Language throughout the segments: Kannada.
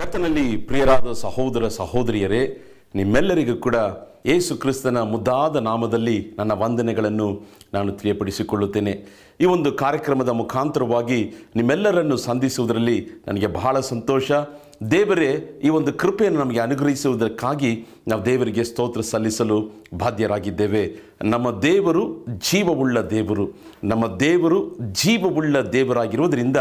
ಕರ್ತನಲ್ಲಿ ಪ್ರಿಯರಾದ ಸಹೋದರ ಸಹೋದರಿಯರೇ ನಿಮ್ಮೆಲ್ಲರಿಗೂ ಕೂಡ ಏಸು ಕ್ರಿಸ್ತನ ಮುದ್ದಾದ ನಾಮದಲ್ಲಿ ನನ್ನ ವಂದನೆಗಳನ್ನು ನಾನು ತಿಳಿಯಪಡಿಸಿಕೊಳ್ಳುತ್ತೇನೆ. ಈ ಒಂದು ಕಾರ್ಯಕ್ರಮದ ಮುಖಾಂತರವಾಗಿ ನಿಮ್ಮೆಲ್ಲರನ್ನು ಸಂಧಿಸುವುದರಲ್ಲಿ ನನಗೆ ಬಹಳ ಸಂತೋಷ. ದೇವರೇ, ಈ ಒಂದು ಕೃಪೆಯನ್ನು ನಮಗೆ ಅನುಗ್ರಹಿಸುವುದಕ್ಕಾಗಿ ನಾವು ದೇವರಿಗೆ ಸ್ತೋತ್ರ ಸಲ್ಲಿಸಲು ಬಾಧ್ಯರಾಗಿದ್ದೇವೆ. ನಮ್ಮ ದೇವರು ಜೀವವುಳ್ಳ ದೇವರು. ನಮ್ಮ ದೇವರು ಜೀವವುಳ್ಳ ದೇವರಾಗಿರುವುದರಿಂದ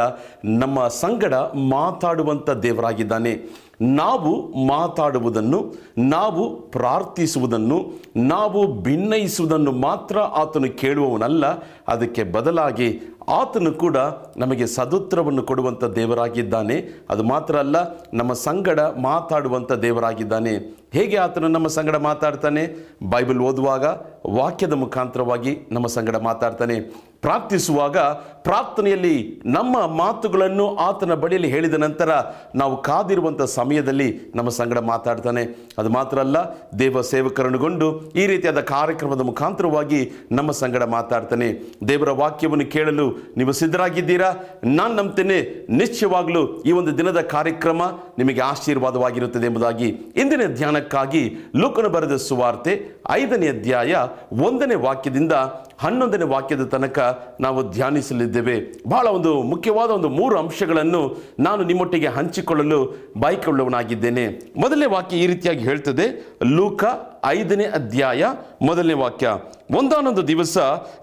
ನಮ್ಮ ಸಂಗಡ ಮಾತಾಡುವಂಥ ದೇವರಾಗಿದ್ದಾನೆ. ನಾವು ಮಾತಾಡುವುದನ್ನು, ನಾವು ಪ್ರಾರ್ಥಿಸುವುದನ್ನು, ನಾವು ಭಿನ್ನಯಿಸುವುದನ್ನು ಮಾತ್ರ ಆತನು ಕೇಳುವವನಲ್ಲ. ಅದಕ್ಕೆ ಬದಲಾಗಿ ಆತನು ಕೂಡ ನಮಗೆ ಸದುತ್ರವನ್ನು ಕೊಡುವಂಥ ದೇವರಾಗಿದ್ದಾನೆ. ಅದು ಮಾತ್ರ ಅಲ್ಲ, ನಮ್ಮ ಸಂಗಡ ಮಾತಾಡುವಂಥ ದೇವರಾಗಿದ್ದಾನೆ. ಹೇಗೆ ಆತನು ನಮ್ಮ ಸಂಗಡ ಮಾತಾಡ್ತಾನೆ? ಬೈಬಲ್ ಓದುವಾಗ, ವಾಕ್ಯದ ಮುಖಾಂತರವಾಗಿ ನಮ್ಮ ಸಂಗಡ ಮಾತಾಡ್ತಾನೆ. ಪ್ರಾರ್ಥಿಸುವಾಗ, ಪ್ರಾರ್ಥನೆಯಲ್ಲಿ ನಮ್ಮ ಮಾತುಗಳನ್ನು ಆತನ ಬಳಿಯಲ್ಲಿ ಹೇಳಿದ ನಂತರ ನಾವು ಕಾದಿರುವಂಥ ಸಮಯದಲ್ಲಿ ನಮ್ಮ ಸಂಗಡ ಮಾತಾಡ್ತಾನೆ. ಅದು ಮಾತ್ರ ಅಲ್ಲ, ದೇವ ಸೇವಕರನ್ನುಗೊಂಡು ಈ ರೀತಿಯಾದ ಕಾರ್ಯಕ್ರಮದ ಮುಖಾಂತರವಾಗಿ ನಮ್ಮ ಸಂಗಡ ಮಾತಾಡ್ತಾನೆ. ದೇವರ ವಾಕ್ಯವನ್ನು ಕೇಳಲು ನೀವು ಸಿದ್ಧರಾಗಿದ್ದೀರಾ? ನಾನು ನಂಬ್ತೇನೆ. ನಿಶ್ಚಯವಾಗಲೂ ಈ ಒಂದು ದಿನದ ಕಾರ್ಯಕ್ರಮ ನಿಮಗೆ ಆಶೀರ್ವಾದವಾಗಿರುತ್ತದೆ ಎಂಬುದಾಗಿ ಇಂದಿನ ಧ್ಯಾನಕ್ಕಾಗಿ ಲೋಕನು ಬರೆದ ಸುವಾರ್ತೆ ಐದನೇ ಅಧ್ಯಾಯ ಒಂದನೇ ವಾಕ್ಯದಿಂದ ಹನ್ನೊಂದನೇ ವಾಕ್ಯದ ತನಕ ನಾವು ಧ್ಯಾನಿಸಲಿದ್ದೇವೆ. ಬಹಳ ಒಂದು ಮುಖ್ಯವಾದ ಒಂದು ಮೂರು ಅಂಶಗಳನ್ನು ನಾನು ನಿಮ್ಮೊಟ್ಟಿಗೆ ಹಂಚಿಕೊಳ್ಳಲು ಬಾಯ್ಕೊಳ್ಳುವನಾಗಿದ್ದೇನೆ ಮೊದಲನೇ ವಾಕ್ಯ ಈ ರೀತಿಯಾಗಿ ಹೇಳ್ತದೆ. ಲೂಕ ಐದನೇ ಅಧ್ಯಾಯ ಮೊದಲನೇ ವಾಕ್ಯ. ಒಂದಾನೊಂದು ದಿವಸ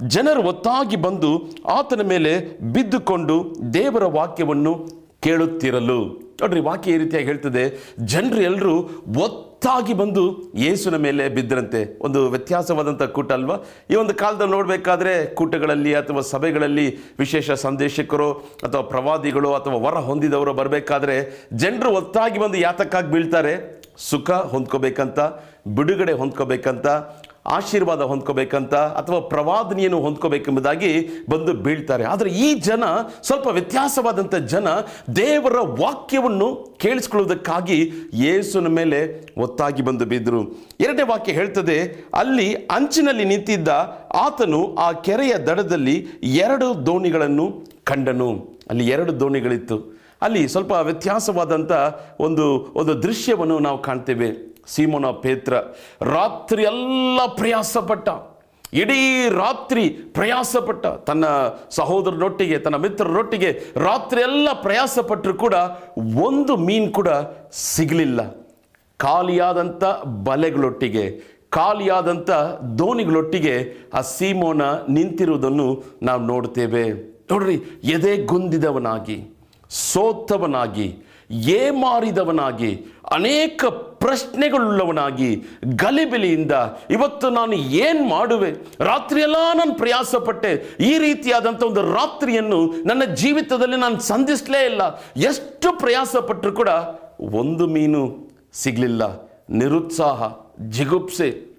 ಜನರು ಒತ್ತಾಗಿ ಬಂದು ಆತನ ಮೇಲೆ ಬಿದ್ದುಕೊಂಡು ದೇವರ ವಾಕ್ಯವನ್ನು ಕೇಳುತ್ತಿರಲು. ನೋಡ್ರಿ, ವಾಕ್ಯ ಈ ರೀತಿಯಾಗಿ ಹೇಳ್ತದೆ, ಜನರು ಎಲ್ಲರೂ ಒತ್ತಾಗಿ ಬಂದು ಯೇಸುನ ಮೇಲೆ ಬಿದ್ದರಂತೆ ಒಂದು ವ್ಯತ್ಯಾಸವಾದಂಥ ಕೂಟ ಅಲ್ವಾ? ಈ ಒಂದು ಕಾಲದಲ್ಲಿ ನೋಡಬೇಕಾದ್ರೆ ಕೂಟಗಳಲ್ಲಿ ಅಥವಾ ಸಭೆಗಳಲ್ಲಿ ವಿಶೇಷ ಸಂದೇಶಕರು ಅಥವಾ ಪ್ರವಾದಿಗಳು ಅಥವಾ ವರ ಹೊಂದಿದವರು ಬರಬೇಕಾದ್ರೆ ಜನರು ಒತ್ತಾಗಿ ಬಂದು ಯಾತಕ್ಕಾಗಿ ಬೀಳ್ತಾರೆ? ಸುಖ ಹೊಂದ್ಕೋಬೇಕಂತ, ಬಿಡುಗಡೆ ಹೊಂದ್ಕೋಬೇಕಂತ ಆಶೀರ್ವಾದ ಹೊಂದ್ಕೋಬೇಕಂತ ಅಥವಾ ಪ್ರವಾದನೆಯನ್ನು ಹೊಂದ್ಕೋಬೇಕೆಂಬುದಾಗಿ ಬಂದು ಬೀಳ್ತಾರೆ. ಆದರೆ ಈ ಜನ ಸ್ವಲ್ಪ ವ್ಯತ್ಯಾಸವಾದಂಥ ಜನ ದೇವರ ವಾಕ್ಯವನ್ನು ಕೇಳಿಸ್ಕೊಳ್ಳುವುದಕ್ಕಾಗಿ ಯೇಸುನ ಮೇಲೆ ಒತ್ತಾಗಿ ಬಂದು ಬಿದ್ದರು ಎರಡನೇ ವಾಕ್ಯ ಹೇಳ್ತದೆ, ಅಲ್ಲಿ ಅಂಚಿನಲ್ಲಿ ನಿಂತಿದ್ದ ಆತನು ಆ ಕೆರೆಯ ದಡದಲ್ಲಿ ಎರಡು ದೋಣಿಗಳನ್ನು ಕಂಡನು. ಅಲ್ಲಿ ಎರಡು ದೋಣಿಗಳಿತ್ತು. ಅಲ್ಲಿ ಸ್ವಲ್ಪ ವ್ಯತ್ಯಾಸವಾದಂಥ ಒಂದು ಒಂದು ದೃಶ್ಯವನ್ನು ನಾವು ಕಾಣ್ತೇವೆ. ಸೀಮೋನ ಪೇತ್ರ ರಾತ್ರಿ ಎಲ್ಲ ಪ್ರಯಾಸಪಟ್ಟ. ಇಡೀ ರಾತ್ರಿ ಪ್ರಯಾಸಪಟ್ಟ. ತನ್ನ ಸಹೋದರನೊಟ್ಟಿಗೆ, ತನ್ನ ಮಿತ್ರರೊಟ್ಟಿಗೆ ರಾತ್ರಿ ಎಲ್ಲ ಪ್ರಯಾಸಪಟ್ಟರು ಕೂಡ ಒಂದು ಮೀನು ಕೂಡ ಸಿಗಲಿಲ್ಲ. ಖಾಲಿಯಾದಂಥ ಬಲೆಗಳೊಟ್ಟಿಗೆ, ಖಾಲಿಯಾದಂಥ ದೋಣಿಗಳೊಟ್ಟಿಗೆ ಆ ಸೀಮೋನ ನಿಂತಿರುವುದನ್ನು ನಾವು ನೋಡ್ತೇವೆ. ನೋಡ್ರಿ, ಎದೆ ಗುಂದಿದವನಾಗಿ, ಸೋತವನಾಗಿ, ಏಮಾರಿದವನಾಗಿ, ಅನೇಕ ಪ್ರಶ್ನೆಗಳುಳ್ಳವನಾಗಿ ಗಲಿಬಿಲಿಯಿಂದ ಇವತ್ತು ನಾನು ಏನು ಮಾಡುವೆ? ರಾತ್ರಿಯೆಲ್ಲ ನಾನು ಪ್ರಯಾಸಪಟ್ಟೆ. ಈ ರೀತಿಯಾದಂಥ ಒಂದು ರಾತ್ರಿಯನ್ನು ನನ್ನ ಜೀವಿತದಲ್ಲಿ ನಾನು ಸಂಧಿಸಲೇ ಇಲ್ಲ. ಎಷ್ಟು ಪ್ರಯಾಸಪಟ್ಟರು ಕೂಡ ಒಂದು ಮೀನು ಸಿಗಲಿಲ್ಲ. ನಿರುತ್ಸಾಹ, ಜಿಗುಪ್ಸೆ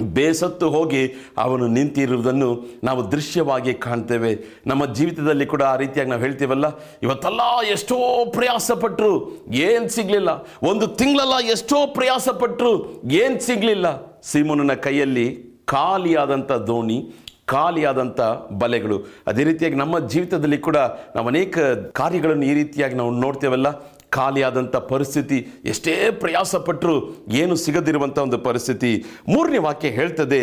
ಬೇಸತ್ತು ಹೋಗಿ ಅವನು ನಿಂತಿರುವುದನ್ನು ನಾವು ದೃಶ್ಯವಾಗಿ ಕಾಣ್ತೇವೆ. ನಮ್ಮ ಜೀವಿತದಲ್ಲಿ ಕೂಡ ಆ ರೀತಿಯಾಗಿ ನಾವು ಹೇಳ್ತೀವಲ್ಲ, ಇವತ್ತೆಲ್ಲ ಎಷ್ಟೋ ಪ್ರಯಾಸಪಟ್ಟರು ಏನು ಸಿಗಲಿಲ್ಲ. ಒಂದು ತಿಂಗಳಲ್ಲ ಎಷ್ಟೋ ಪ್ರಯಾಸಪಟ್ಟರು ಏನು ಸಿಗಲಿಲ್ಲ. ಸೀಮೋನನ ಕೈಯಲ್ಲಿ ಖಾಲಿಯಾದಂಥ ದೋಣಿ, ಖಾಲಿಯಾದಂಥ ಬಲೆಗಳು. ಅದೇ ರೀತಿಯಾಗಿ ನಮ್ಮ ಜೀವಿತದಲ್ಲಿ ಕೂಡ ನಾವು ಅನೇಕ ಕಾರ್ಯಗಳನ್ನು ಈ ರೀತಿಯಾಗಿ ನಾವು ನೋಡ್ತೇವಲ್ಲ ಖಾಲಿಯಾದಂಥ ಪರಿಸ್ಥಿತಿ, ಎಷ್ಟೇ ಪ್ರಯಾಸಪಟ್ಟರು ಏನು ಸಿಗದಿರುವಂಥ ಒಂದು ಪರಿಸ್ಥಿತಿ. ಮೂರನೇ ವಾಕ್ಯ ಹೇಳ್ತದೆ,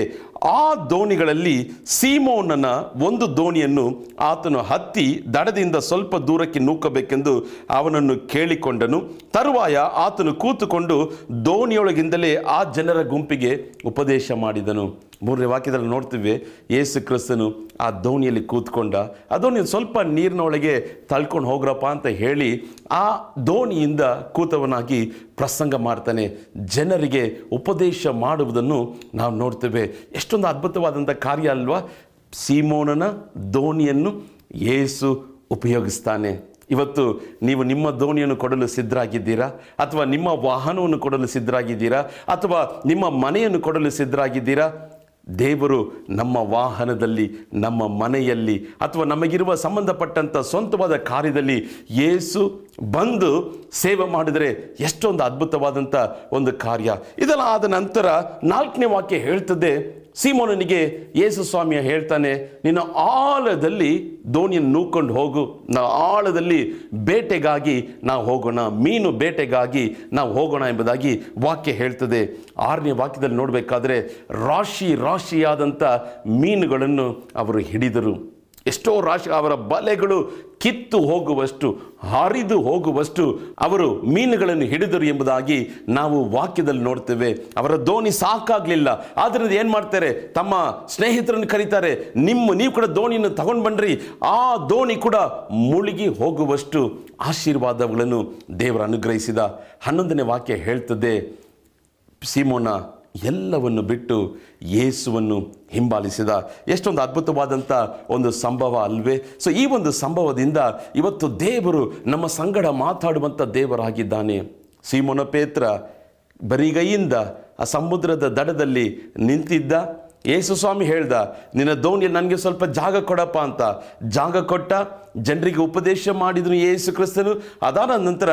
ಆ ದೋಣಿಗಳಲ್ಲಿ ಸೀಮೋನನ ಒಂದು ದೋಣಿಯನ್ನು ಆತನು ಹತ್ತಿ ದಡದಿಂದ ಸ್ವಲ್ಪ ದೂರಕ್ಕೆ ನೂಕಬೇಕೆಂದು ಅವನನ್ನು ಕೇಳಿಕೊಂಡನು. ತರುವಾಯ ಆತನು ಕೂತುಕೊಂಡು ದೋಣಿಯೊಳಗಿಂದಲೇ ಆ ಜನರ ಗುಂಪಿಗೆ ಉಪದೇಶ ಮಾಡಿದನು. ಮೂರನೇ ವಾಕ್ಯದಲ್ಲಿ ನೋಡ್ತೀವಿ, ಯೇಸು ಕ್ರಿಸ್ತನು ಆ ದೋಣಿಯಲ್ಲಿ ಕೂತ್ಕೊಂಡ ದೋಣಿ ಸ್ವಲ್ಪ ನೀರಿನೊಳಗೆ ತಳ್ಕೊಂಡು ಹೋಗ್ರಪ್ಪ ಅಂತ ಹೇಳಿ, ಆ ದೋಣಿಯಿಂದ ಕೂತವನಾಗಿ ಪ್ರಸಂಗ ಮಾಡ್ತಾನೆ. ಜನರಿಗೆ ಉಪದೇಶ ಮಾಡುವುದನ್ನು ನಾವು ನೋಡ್ತೇವೆ. ಎಷ್ಟೊಂದು ಅದ್ಭುತವಾದಂಥ ಕಾರ್ಯ ಅಲ್ವಾ? ಸೀಮೋನನ ದೋಣಿಯನ್ನು ಯೇಸು ಉಪಯೋಗಿಸ್ತಾನೆ. ಇವತ್ತು ನೀವು ನಿಮ್ಮ ದೋಣಿಯನ್ನು ಕೊಡಲು ಸಿದ್ಧರಾಗಿದ್ದೀರಾ? ಅಥವಾ ನಿಮ್ಮ ವಾಹನವನ್ನು ಕೊಡಲು ಸಿದ್ಧರಾಗಿದ್ದೀರಾ? ಅಥವಾ ನಿಮ್ಮ ಮನೆಯನ್ನು ಕೊಡಲು ಸಿದ್ಧರಾಗಿದ್ದೀರಾ? ದೇವರು ನಮ್ಮ ವಾಹನದಲ್ಲಿ, ನಮ್ಮ ಮನೆಯಲ್ಲಿ ಅಥವಾ ನಮಗಿರುವ ಸಂಬಂಧಪಟ್ಟಂಥ ಸ್ವಂತವಾದ ಕಾರ್ಯದಲ್ಲಿ ಯೇಸು ಬಂದು ಸೇವೆ ಮಾಡಿದರೆ ಎಷ್ಟೊಂದು ಅದ್ಭುತವಾದಂಥ ಒಂದು ಕಾರ್ಯ. ಇದೆಲ್ಲ ಆದ ನಂತರ ನಾಲ್ಕನೇ ವಾಕ್ಯ ಹೇಳ್ತದೆ ಸೀಮೋನನಿಗೆ ಯೇಸು ಸ್ವಾಮಿಯ ಹೇಳ್ತಾನೆ, ನಿನ್ನ ಆಳದಲ್ಲಿ ದೋಣಿಯನ್ನು ನೂಕೊಂಡು ಹೋಗು. ನಾ ಆಳದಲ್ಲಿ ಬೇಟೆಗಾಗಿ ನಾವು ಹೋಗೋಣ. ಮೀನು ಬೇಟೆಗಾಗಿ ನಾವು ಹೋಗೋಣ ಎಂಬುದಾಗಿ ವಾಕ್ಯ ಹೇಳ್ತದೆ. ಆರನೇ ವಾಕ್ಯದಲ್ಲಿ ನೋಡಬೇಕಾದ್ರೆ ರಾಶಿ ರಾಶಿಯಾದಂಥ ಮೀನುಗಳನ್ನು ಅವರು ಹಿಡಿದರು. ಎಷ್ಟೋ ರಾಶಿ ಅವರ ಬಲೆಗಳು ಕಿತ್ತು ಹೋಗುವಷ್ಟು, ಹರಿದು ಹೋಗುವಷ್ಟು ಅವರು ಮೀನುಗಳನ್ನು ಹಿಡಿದರು ಎಂಬುದಾಗಿ ನಾವು ವಾಕ್ಯದಲ್ಲಿ ನೋಡ್ತೇವೆ. ಅವರ ದೋಣಿ ಸಾಕಾಗಲಿಲ್ಲ. ಆದ್ದರಿಂದ ಏನು ಮಾಡ್ತಾರೆ? ತಮ್ಮ ಸ್ನೇಹಿತರನ್ನು ಕರೀತಾರೆ. ನಿಮ್ಮ, ನೀವು ಕೂಡ ದೋಣಿಯನ್ನು ತಗೊಂಡು ಬನ್ನಿರಿ ಆ ದೋಣಿ ಕೂಡ ಮುಳುಗಿ ಹೋಗುವಷ್ಟು ಆಶೀರ್ವಾದಗಳನ್ನು ದೇವರು ಅನುಗ್ರಹಿಸಿದ. ಹನ್ನೊಂದನೇ ವಾಕ್ಯ ಹೇಳ್ತದೆ, ಸೀಮೋನ ಎಲ್ಲವನ್ನು ಬಿಟ್ಟು ಯೇಸುವನ್ನು ಹಿಂಬಾಲಿಸಿದ. ಎಷ್ಟೊಂದು ಅದ್ಭುತವಾದಂಥ ಒಂದು ಸಂಭವ ಅಲ್ವೇ? ಸೊ ಈ ಒಂದು ಸಂಭವದಿಂದ ಇವತ್ತು ದೇವರು ನಮ್ಮ ಸಂಗಡ ಮಾತಾಡುವಂಥ ದೇವರಾಗಿದ್ದಾನೆ. ಸೀಮೋನ ಪೇತ್ರ ಬರಿಗೈಯಿಂದ ಆ ಸಮುದ್ರದ ದಡದಲ್ಲಿ ನಿಂತಿದ್ದ. ಯೇಸು ಸ್ವಾಮಿ ಹೇಳ್ದ, ನಿನ್ನ ದೋಣಿಯಲ್ಲಿ ನನಗೆ ಸ್ವಲ್ಪ ಜಾಗ ಕೊಡಪ್ಪ ಅಂತ. ಜಾಗ ಕೊಟ್ಟ, ಜನರಿಗೆ ಉಪದೇಶ ಮಾಡಿದನು ಯೇಸು ಕ್ರಿಸ್ತನು. ಅದಾದ ನಂತರ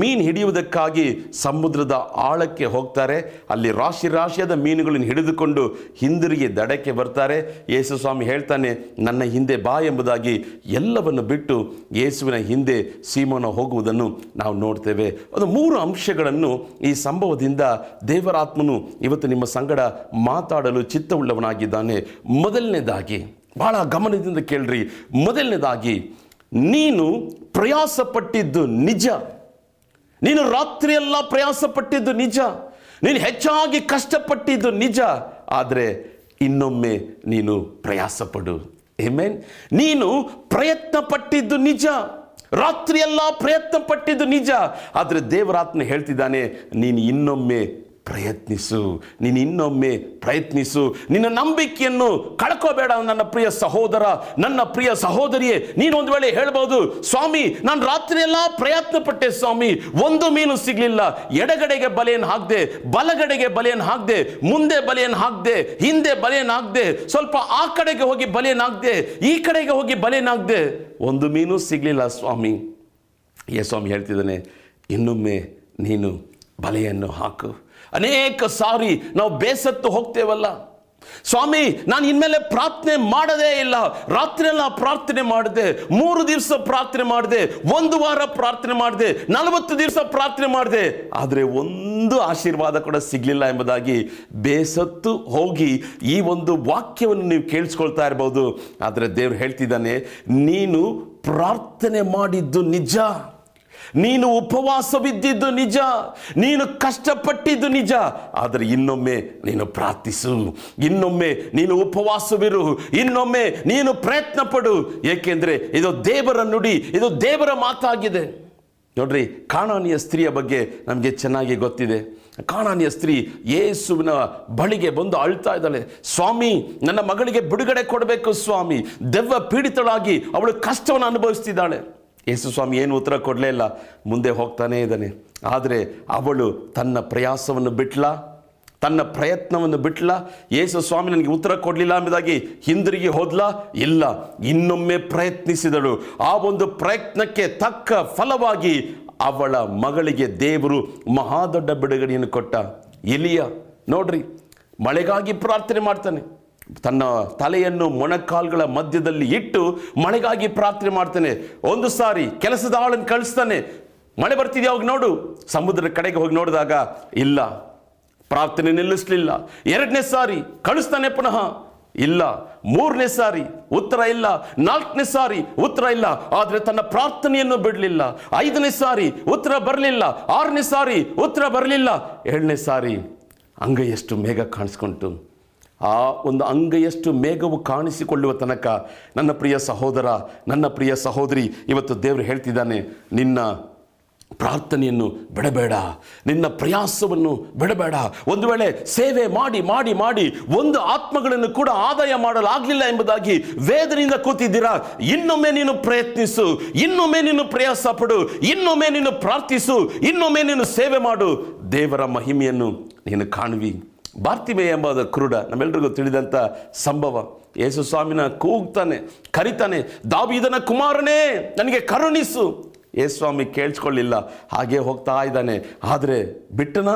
ಮೀನು ಹಿಡಿಯುವುದಕ್ಕಾಗಿ ಸಮುದ್ರದ ಆಳಕ್ಕೆ ಹೋಗ್ತಾರೆ. ಅಲ್ಲಿ ರಾಶಿ ರಾಶಿಯಾದ ಮೀನುಗಳನ್ನು ಹಿಡಿದುಕೊಂಡು ಹಿಂದಿರುಗಿ ದಡಕ್ಕೆ ಬರ್ತಾರೆ. ಯೇಸು ಸ್ವಾಮಿ ಹೇಳ್ತಾನೆ, ನನ್ನ ಹಿಂದೆ ಬಾ ಎಂಬುದಾಗಿ ಎಲ್ಲವನ್ನು ಬಿಟ್ಟು ಯೇಸುವಿನ ಹಿಂದೆ ಸೀಮೋನ ಹೋಗುವುದನ್ನು ನಾವು ನೋಡ್ತೇವೆ. ಅದು ಮೂರು ಅಂಶಗಳನ್ನು ಈ ಸಂಭವದಿಂದ ದೇವರಾತ್ಮನು ಇವತ್ತು ನಿಮ್ಮ ಸಂಗಡ ಮಾತಾಡಲು ಚಿತ್ತವುಳ್ಳವನಾಗಿದ್ದಾನೆ ಮೊದಲನೇದಾಗಿ, ಬಹಳ ಗಮನದಿಂದ ಕೇಳ್ರಿ. ಮೊದಲನೇದಾಗಿ, ನೀನು ಪ್ರಯಾಸ ಪಟ್ಟಿದ್ದು ನಿಜ. ನೀನು ರಾತ್ರಿಯೆಲ್ಲ ಪ್ರಯಾಸ ಪಟ್ಟಿದ್ದು ನಿಜ. ನೀನು ಹೆಚ್ಚಾಗಿ ಕಷ್ಟಪಟ್ಟಿದ್ದು ನಿಜ. ಆದರೆ ಇನ್ನೊಮ್ಮೆ ನೀನು ಪ್ರಯಾಸ ಪಡು ಏಮೇನ್ ನೀನು ಪ್ರಯತ್ನ ಪಟ್ಟಿದ್ದು ನಿಜ. ರಾತ್ರಿಯೆಲ್ಲ ಪ್ರಯತ್ನ ಪಟ್ಟಿದ್ದು ನಿಜ. ಆದರೆ ದೇವರಾತ್ನ ಹೇಳ್ತಿದ್ದಾನೆ, ನೀನು ಇನ್ನೊಮ್ಮೆ ಪ್ರಯತ್ನಿಸು. ನೀನು ಇನ್ನೊಮ್ಮೆ ಪ್ರಯತ್ನಿಸು. ನಿನ್ನ ನಂಬಿಕೆಯನ್ನು ಕಳ್ಕೋಬೇಡ ನನ್ನ ಪ್ರಿಯ ಸಹೋದರ. ನನ್ನ ಪ್ರಿಯ ಸಹೋದರಿಯೇ, ನೀನು ಒಂದು ವೇಳೆ ಹೇಳ್ಬೋದು, ಸ್ವಾಮಿ, ನಾನು ರಾತ್ರಿ ಎಲ್ಲ ಪ್ರಯತ್ನ ಪಟ್ಟೆ ಸ್ವಾಮಿ. ಒಂದು ಮೀನು ಸಿಗಲಿಲ್ಲ. ಎಡಗಡೆಗೆ ಬಲೆಯನ್ನು ಹಾಕ್ದೆ, ಬಲಗಡೆಗೆ ಬಲೆಯನ್ನು ಹಾಕ್ದೆ, ಮುಂದೆ ಬಲೆಯನ್ನು ಹಾಕ್ದೆ, ಹಿಂದೆ ಬಲೆಯನ್ನು ಹಾಕ್ದೆ, ಸ್ವಲ್ಪ ಆ ಕಡೆಗೆ ಹೋಗಿ ಬಲೆಯನ್ನು ಹಾಕ್ದೆ, ಈ ಕಡೆಗೆ ಹೋಗಿ ಬಲೆಯನ್ನು ಹಾಕ್ದೆ. ಒಂದು ಮೀನು ಸಿಗಲಿಲ್ಲ ಸ್ವಾಮಿ. ಏ ಸ್ವಾಮಿ ಹೇಳ್ತಿದ್ದಾನೆ, ಇನ್ನೊಮ್ಮೆ ನೀನು ಬಲೆಯನ್ನು ಹಾಕು. ಅನೇಕ ಸಾರಿ ನಾವು ಬೇಸತ್ತು ಹೋಗ್ತೇವಲ್ಲ. ಸ್ವಾಮಿ, ನಾನು ಇನ್ಮೇಲೆ ಪ್ರಾರ್ಥನೆ ಮಾಡದೇ ಇಲ್ಲ. ರಾತ್ರಿಯೆಲ್ಲ ಪ್ರಾರ್ಥನೆ ಮಾಡಿದೆ, ಮೂರು ದಿವಸ ಪ್ರಾರ್ಥನೆ ಮಾಡಿದೆ, ಒಂದು ವಾರ ಪ್ರಾರ್ಥನೆ ಮಾಡಿದೆ, ನಲವತ್ತು ದಿವಸ ಪ್ರಾರ್ಥನೆ ಮಾಡಿದೆ. ಆದರೆ ಒಂದು ಆಶೀರ್ವಾದ ಕೂಡ ಸಿಗಲಿಲ್ಲ ಎಂಬುದಾಗಿ ಬೇಸತ್ತು ಹೋಗಿ ಈ ಒಂದು ವಾಕ್ಯವನ್ನು ನೀವು ಕೇಳಿಸ್ಕೊಳ್ತಾ ಇರ್ಬೋದು ಆದರೆ ದೇವ್ರು ಹೇಳ್ತಿದ್ದಾನೆ, ನೀನು ಪ್ರಾರ್ಥನೆ ಮಾಡಿದ್ದು ನಿಜ. ನೀನು ಉಪವಾಸವಿದ್ದಿದ್ದು ನಿಜ, ನೀನು ಕಷ್ಟಪಟ್ಟಿದ್ದು ನಿಜ, ಆದರೆ ಇನ್ನೊಮ್ಮೆ ನೀನು ಪ್ರಾರ್ಥಿಸು, ಇನ್ನೊಮ್ಮೆ ನೀನು ಉಪವಾಸವಿರು, ಇನ್ನೊಮ್ಮೆ ನೀನು ಪ್ರಯತ್ನ ಪಡು ಏಕೆಂದರೆ ಇದು ದೇವರ ನುಡಿ, ಇದು ದೇವರ ಮಾತಾಗಿದೆ. ನೋಡ್ರಿ ಕಾಣಾನಿಯ ಸ್ತ್ರೀಯ ಬಗ್ಗೆ ನಮಗೆ ಚೆನ್ನಾಗಿ ಗೊತ್ತಿದೆ. ಕಾಣಾನಿಯ ಸ್ತ್ರೀ ಯೇಸುವಿನ ಬಳಿಗೆ ಬಂದು ಅಳ್ತಾ ಇದ್ದಾಳೆ. ಸ್ವಾಮಿ, ನನ್ನ ಮಗಳಿಗೆ ಬಿಡುಗಡೆ ಕೊಡಬೇಕು ಸ್ವಾಮಿ. ದೆವ್ವ ಪೀಡಿತಳಾಗಿ ಅವಳು ಕಷ್ಟವನ್ನು ಅನುಭವಿಸ್ತಿದ್ದಾಳೆ. ಯೇಸು ಸ್ವಾಮಿ ಏನು ಉತ್ತರ ಕೊಡಲೇ ಇಲ್ಲ. ಮುಂದೆ ಹೋಗ್ತಾನೇ ಇದ್ದಾನೆ. ಆದರೆ ಅವಳು ತನ್ನ ಪ್ರಯಾಸವನ್ನು ಬಿಟ್ಲ, ತನ್ನ ಪ್ರಯತ್ನವನ್ನು ಬಿಟ್ಲ ಯೇಸು ಸ್ವಾಮಿ ನನಗೆ ಉತ್ತರ ಕೊಡಲಿಲ್ಲ ಎಂಬುದಾಗಿ ಹಿಂದಿರುಗಿ ಹೋದ್ಲ, ಇಲ್ಲ, ಇನ್ನೊಮ್ಮೆ ಪ್ರಯತ್ನಿಸಿದಳು. ಆ ಒಂದು ಪ್ರಯತ್ನಕ್ಕೆ ತಕ್ಕ ಫಲವಾಗಿ ಅವಳ ಮಗಳಿಗೆ ದೇವರು ಮಹಾದೊಡ್ಡ ಬಿಡುಗಡೆಯನ್ನು ಕೊಟ್ಟ. ಎಲಿಯ, ನೋಡ್ರಿ, ಮಳೆಗಾಗಿ ಪ್ರಾರ್ಥನೆ ಮಾಡ್ತಾನೆ. ತನ್ನ ತಲೆಯನ್ನು ಮೊಣಕಾಲ್ಗಳ ಮಧ್ಯದಲ್ಲಿ ಇಟ್ಟು ಮಳೆಗಾಗಿ ಪ್ರಾರ್ಥನೆ ಮಾಡ್ತಾನೆ. ಒಂದು ಸಾರಿ ಕೆಲಸದ ಆಳನ್ನು ಕಳಿಸ್ತಾನೆ. ಮಳೆ ಬರ್ತಿದ್ಯಾ ಹೋಗಿ ನೋಡು. ಸಮುದ್ರದ ಕಡೆಗೆ ಹೋಗಿ ನೋಡಿದಾಗ, ಇಲ್ಲ. ಪ್ರಾರ್ಥನೆ ನಿಲ್ಲಿಸಲಿಲ್ಲ. ಎರಡನೇ ಸಾರಿ ಕಳಿಸ್ತಾನೆ ಪುನಃ. ಇಲ್ಲ. ಮೂರನೇ ಸಾರಿ ಉತ್ತರ ಇಲ್ಲ. ನಾಲ್ಕನೇ ಸಾರಿ ಉತ್ತರ ಇಲ್ಲ. ಆದರೆ ತನ್ನ ಪ್ರಾರ್ಥನೆಯನ್ನು ಬಿಡಲಿಲ್ಲ. ಐದನೇ ಸಾರಿ ಉತ್ತರ ಬರಲಿಲ್ಲ. ಆರನೇ ಸಾರಿ ಉತ್ತರ ಬರಲಿಲ್ಲ. ಏಳನೇ ಸಾರಿ ಅಂಗೈಯಷ್ಟು ಮೇಘ ಕಾಣಿಸ್ಕೊಂತು. ಆ ಒಂದು ಅಂಗೈಯಷ್ಟು ಮೇಘವು ಕಾಣಿಸಿಕೊಳ್ಳುವ ತನಕ ನನ್ನ ಪ್ರಿಯ ಸಹೋದರ, ನನ್ನ ಪ್ರಿಯ ಸಹೋದರಿ, ಇವತ್ತು ದೇವರು ಹೇಳ್ತಿದ್ದಾನೆ, ನಿನ್ನ ಪ್ರಾರ್ಥನೆಯನ್ನು ಬಿಡಬೇಡ, ನಿನ್ನ ಪ್ರಯಾಸವನ್ನು ಬಿಡಬೇಡ. ಒಂದು ವೇಳೆ ಸೇವೆ ಮಾಡಿ ಮಾಡಿ ಮಾಡಿ ಒಂದು ಆತ್ಮಗಳನ್ನು ಕೂಡ ಆದಾಯ ಮಾಡಲಾಗಲಿಲ್ಲ ಎಂಬುದಾಗಿ ವೇದನೆಯಿಂದ ಕೂತಿದ್ದೀರಾ? ಇನ್ನೊಮ್ಮೆ ನೀನು ಪ್ರಯತ್ನಿಸು, ಇನ್ನೊಮ್ಮೆ ನೀನು ಪ್ರಯಾಸ ಪಡು, ಇನ್ನೊಮ್ಮೆ ನೀನು ಪ್ರಾರ್ಥಿಸು, ಇನ್ನೊಮ್ಮೆ ನೀನು ಸೇವೆ ಮಾಡು. ದೇವರ ಮಹಿಮೆಯನ್ನು ನೀನು ಕಾಣುವಿ. ಬಾರ್ತಿಮೆ ಎಂಬ ಕುರುಡ ನಮ್ಮೆಲ್ರಿಗೂ ತಿಳಿದಂಥ ಸಂಭವ. ಯೇಸು ಸ್ವಾಮಿನ ಕೂಗ್ತಾನೆ, ಕರಿತಾನೆ, ದಾವಿದನ ಕುಮಾರನೇ, ನನಗೆ ಕರುಣಿಸು. ಯೇಸು ಸ್ವಾಮಿ ಕೇಳಿಸ್ಕೊಳ್ಳಿಲ್ಲ, ಹಾಗೆ ಹೋಗ್ತಾ ಇದ್ದಾನೆ. ಆದರೆ ಬಿಟ್ಟನ?